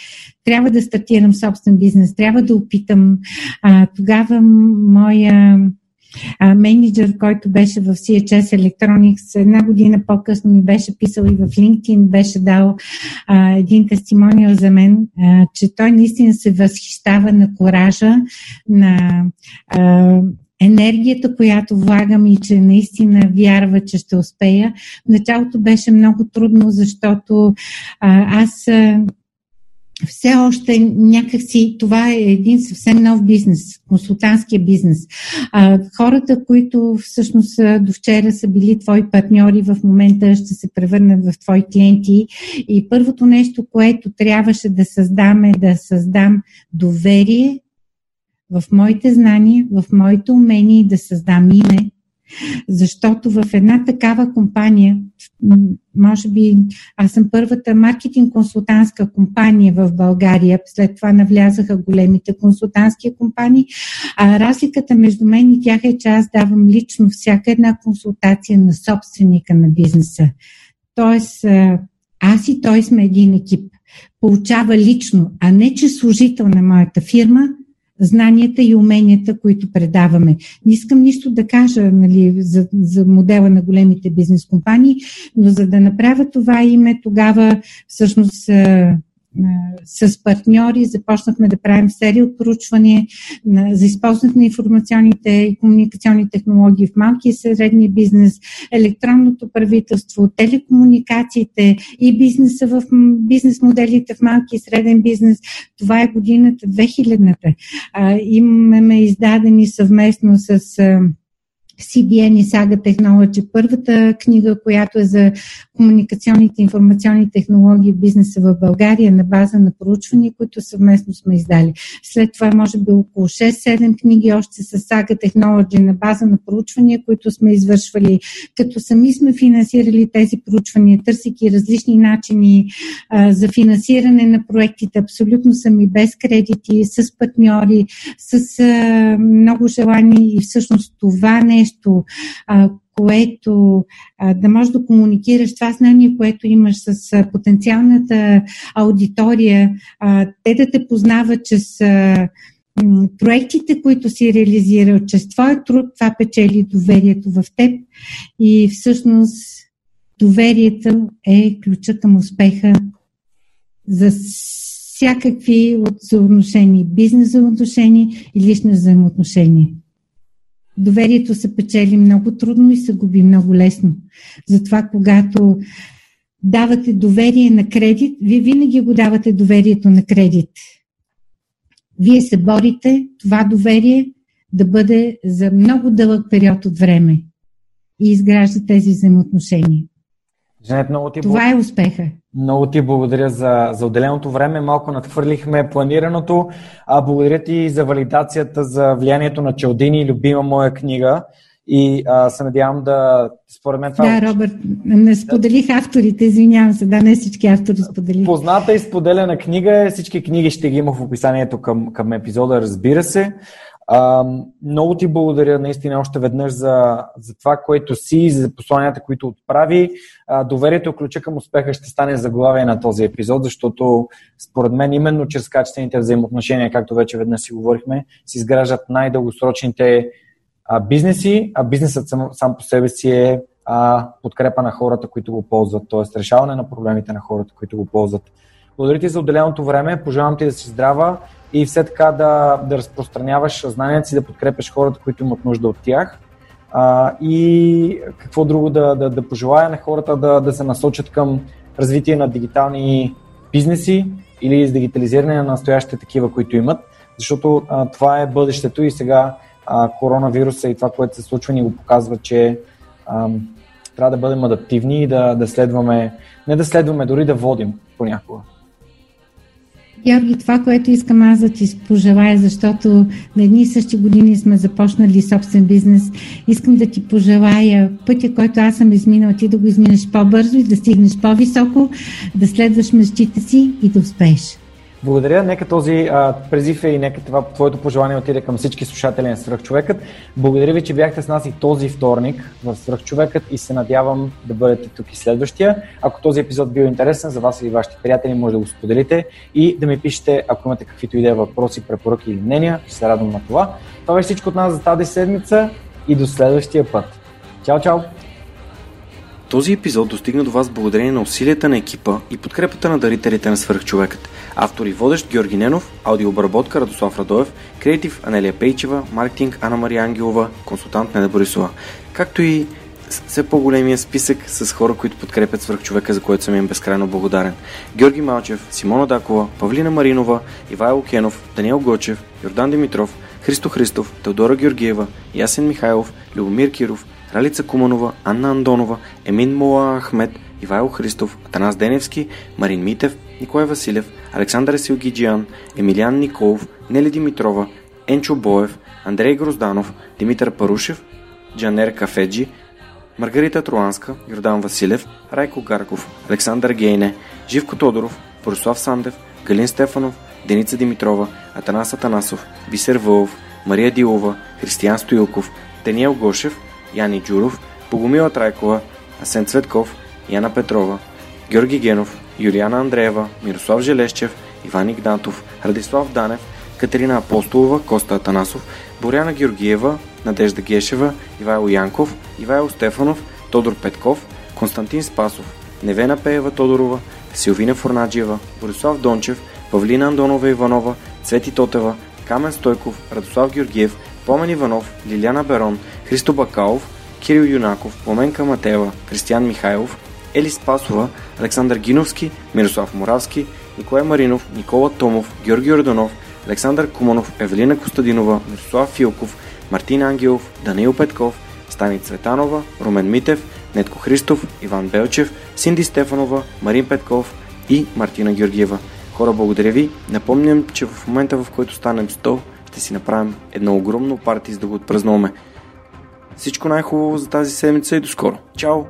трябва да стартирам собствен бизнес, трябва да опитам. А, тогава моя а, менеджер, който беше в CHS Electronics, една година по-късно ми беше писал и в LinkedIn, беше дал а, един тестимониал за мен, а, че той наистина се възхищава на коража, на а, енергията, която влагам и че наистина вярва, че ще успея. В началото беше много трудно, защото а, аз а, все още някакси това е един съвсем нов бизнес, консултантския бизнес. А, хората, които всъщност до вчера са били твои партньори, в момента ще се превърнат в твои клиенти. И първото нещо, което трябваше да създам е да създам доверие в моите знания, в моите умения и да създам име, защото в една такава компания, може би аз съм първата маркетинг консултантска компания в България, след това навлязаха големите консултантски компании, а разликата между мен и тях е, че аз давам лично всяка една консултация на собственика на бизнеса. Тоест, аз и той сме един екип. Получава лично, а не че служител на моята фирма – знанията и уменията, които предаваме. Не искам нищо да кажа нали, за, за модела на големите бизнес компании, но за да направя това име, тогава всъщност с партньори започнахме да правим серия от проучвания за използването на информационните и комуникационни технологии в малки и средния бизнес, електронното правителство, телекомуникациите и бизнеса в бизнес моделите в малки и среден бизнес. Това е годината 2000-та. Имаме издадени съвместно с CBN и Saga Technology, първата книга, която е за комуникационните и информационни технологии в бизнеса в България на база на проучвания, които съвместно сме издали. След това може би около 6-7 книги още с Saga Technology на база на проучвания, които сме извършвали, като сами сме финансирали тези проучвания, търсики различни начини а, за финансиране на проектите, абсолютно сами без кредити, с партньори, с а, много желание и всъщност това нещо нещо, а, което а, да можеш да комуникираш. Това знание, което имаш с а, потенциалната аудитория, а, те да те познават чрез а, проектите, които си реализирал, чрез твоя труд, това печели доверието в теб. И всъщност доверието е ключа към успеха за всякакви взаимоотношения, бизнес взаимоотношения и лични взаимоотношения доверието се печели много трудно и се губи много лесно. Затова, когато давате доверие на кредит, вие винаги го давате доверието на кредит. Вие се борите това доверие да бъде за много дълъг период от време и изгражда тези взаимоотношения. Женет, много ти Това е успеха. Много ти благодаря за, за отделеното време. Малко надхвърлихме планираното. А благодаря ти за валидацията за влиянието на Челдини, любима моя книга. и а, се надявам да, според мен това... Да, Робърт, не споделих авторите, извинявам се, да, не всички автори споделих. Позната и споделена книга е, всички книги ще ги има в описанието към, към епизода, разбира се. Много ти благодаря наистина още веднъж за, за това, което си, за посланията, които отправи. А, доверието ключа към успеха ще стане заглавие на този епизод, защото според мен именно чрез качествените взаимоотношения, както вече веднъж си говорихме, се изграждат най-дългосрочните а, бизнеси, а бизнесът сам, сам по себе си е а, подкрепа на хората, които го ползват, т.е. решаване на проблемите на хората, които го ползват. Благодаря ти за отделеното време, пожелавам ти да си здрава и все така да, да разпространяваш знанията си, да подкрепяш хората, които имат нужда от тях. А, и какво друго да, да, да пожелая на хората да, да се насочат към развитие на дигитални бизнеси или с дигитализиране на настоящите такива, които имат, защото а, това е бъдещето и сега а, коронавируса и това, което се случва, ни го показва, че а, трябва да бъдем адаптивни и да, да следваме, не да следваме, дори да водим понякога. Георги, това, което искам аз да ти пожелая, защото на едни и същи години сме започнали собствен бизнес, искам да ти пожелая пътя, който аз съм изминал, ти да го изминеш по-бързо и да стигнеш по-високо, да следваш мечтите си и да успееш. Благодаря. Нека този а, призив е и нека това твоето пожелание отиде към всички слушатели на Свръхчовекът. Благодаря ви, че бяхте с нас и този вторник в Свръхчовекът и се надявам да бъдете тук и следващия. Ако този епизод бил интересен за вас или вашите приятели, може да го споделите и да ми пишете, ако имате каквито идеи, въпроси, препоръки или мнения. Ще се радвам на това. Това беше всичко от нас за тази седмица и до следващия път. Чао, чао! Този епизод достигна до вас благодарение на усилията на екипа и подкрепата на дарителите на свърхчовекът. Автор и водещ Георги Ненов, аудиообработка Радослав Радоев, креатив Анелия Пейчева, маркетинг Анна Мария Ангелова, консултант Неда Борисова, както и все по-големия списък с хора, които подкрепят свърхчовека, за което съм им безкрайно благодарен. Георги Малчев, Симона Дакова, Павлина Маринова, Ивайло Кенов, Даниел Гочев, Йордан Димитров, Христо Христов, Теодора Георгиева, Ясен Михайлов, Любомир Киров, Ралица Куманова, Анна Андонова, Емин Мола Ахмед, Ивайло Христов, Атанас Деневски, Марин Митев, Николай Василев, Александър Силгиджиан, Емилиан Николов, Нели Димитрова, Енчо Боев, Андрей Грозданов, Димитър Парушев, Джанер Кафеджи, Маргарита Труанска, Йордан Василев, Райко Гарков, Александър Гейне, Живко Тодоров, Борислав Сандев, Галин Стефанов, Деница Димитрова, Атанас Атанасов, Бисер Вълов, Мария Дилова, Християн Стоилков, Даниел Гошев, Яни Джуров, Богомила Трайкова, Асен Цветков, Яна Петрова, Георги Генов, Юлиана Андреева, Мирослав Желещев, Иван Игнатов, Радислав Данев, Катерина Апостолова, Коста Атанасов, Боряна Георгиева, Надежда Гешева, Ивайло Янков, Ивайло Стефанов, Тодор Петков, Константин Спасов, Невена Пеева Тодорова, Силвина Форнаджиева, Борислав Дончев, Павлина Андонова Иванова, Цвети Тотева, Камен Стойков, Радослав Георгиев, Помен Иванов, Лиляна Берон, Христо Бакалов, Кирил Юнаков, Пламенка Матева, Кристиян Михайлов, Ели Спасова, Александър Гиновски, Мирослав Моравски, Николай Маринов, Никола Томов, Георги Ордонов, Александър Куманов, Евелина Костадинова, Мирослав Филков, Мартин Ангелов, Даниил Петков, Стани Цветанова, Румен Митев, Нетко Христов, Иван Белчев, Синди Стефанова, Марин Петков и Мартина Георгиева. Хора, благодаря ви. Напомням, че в момента в който станем 100, ще си направим едно огромно парти, за да го отпразнуваме. Всичко най-хубаво за тази седмица и до скоро. Чао!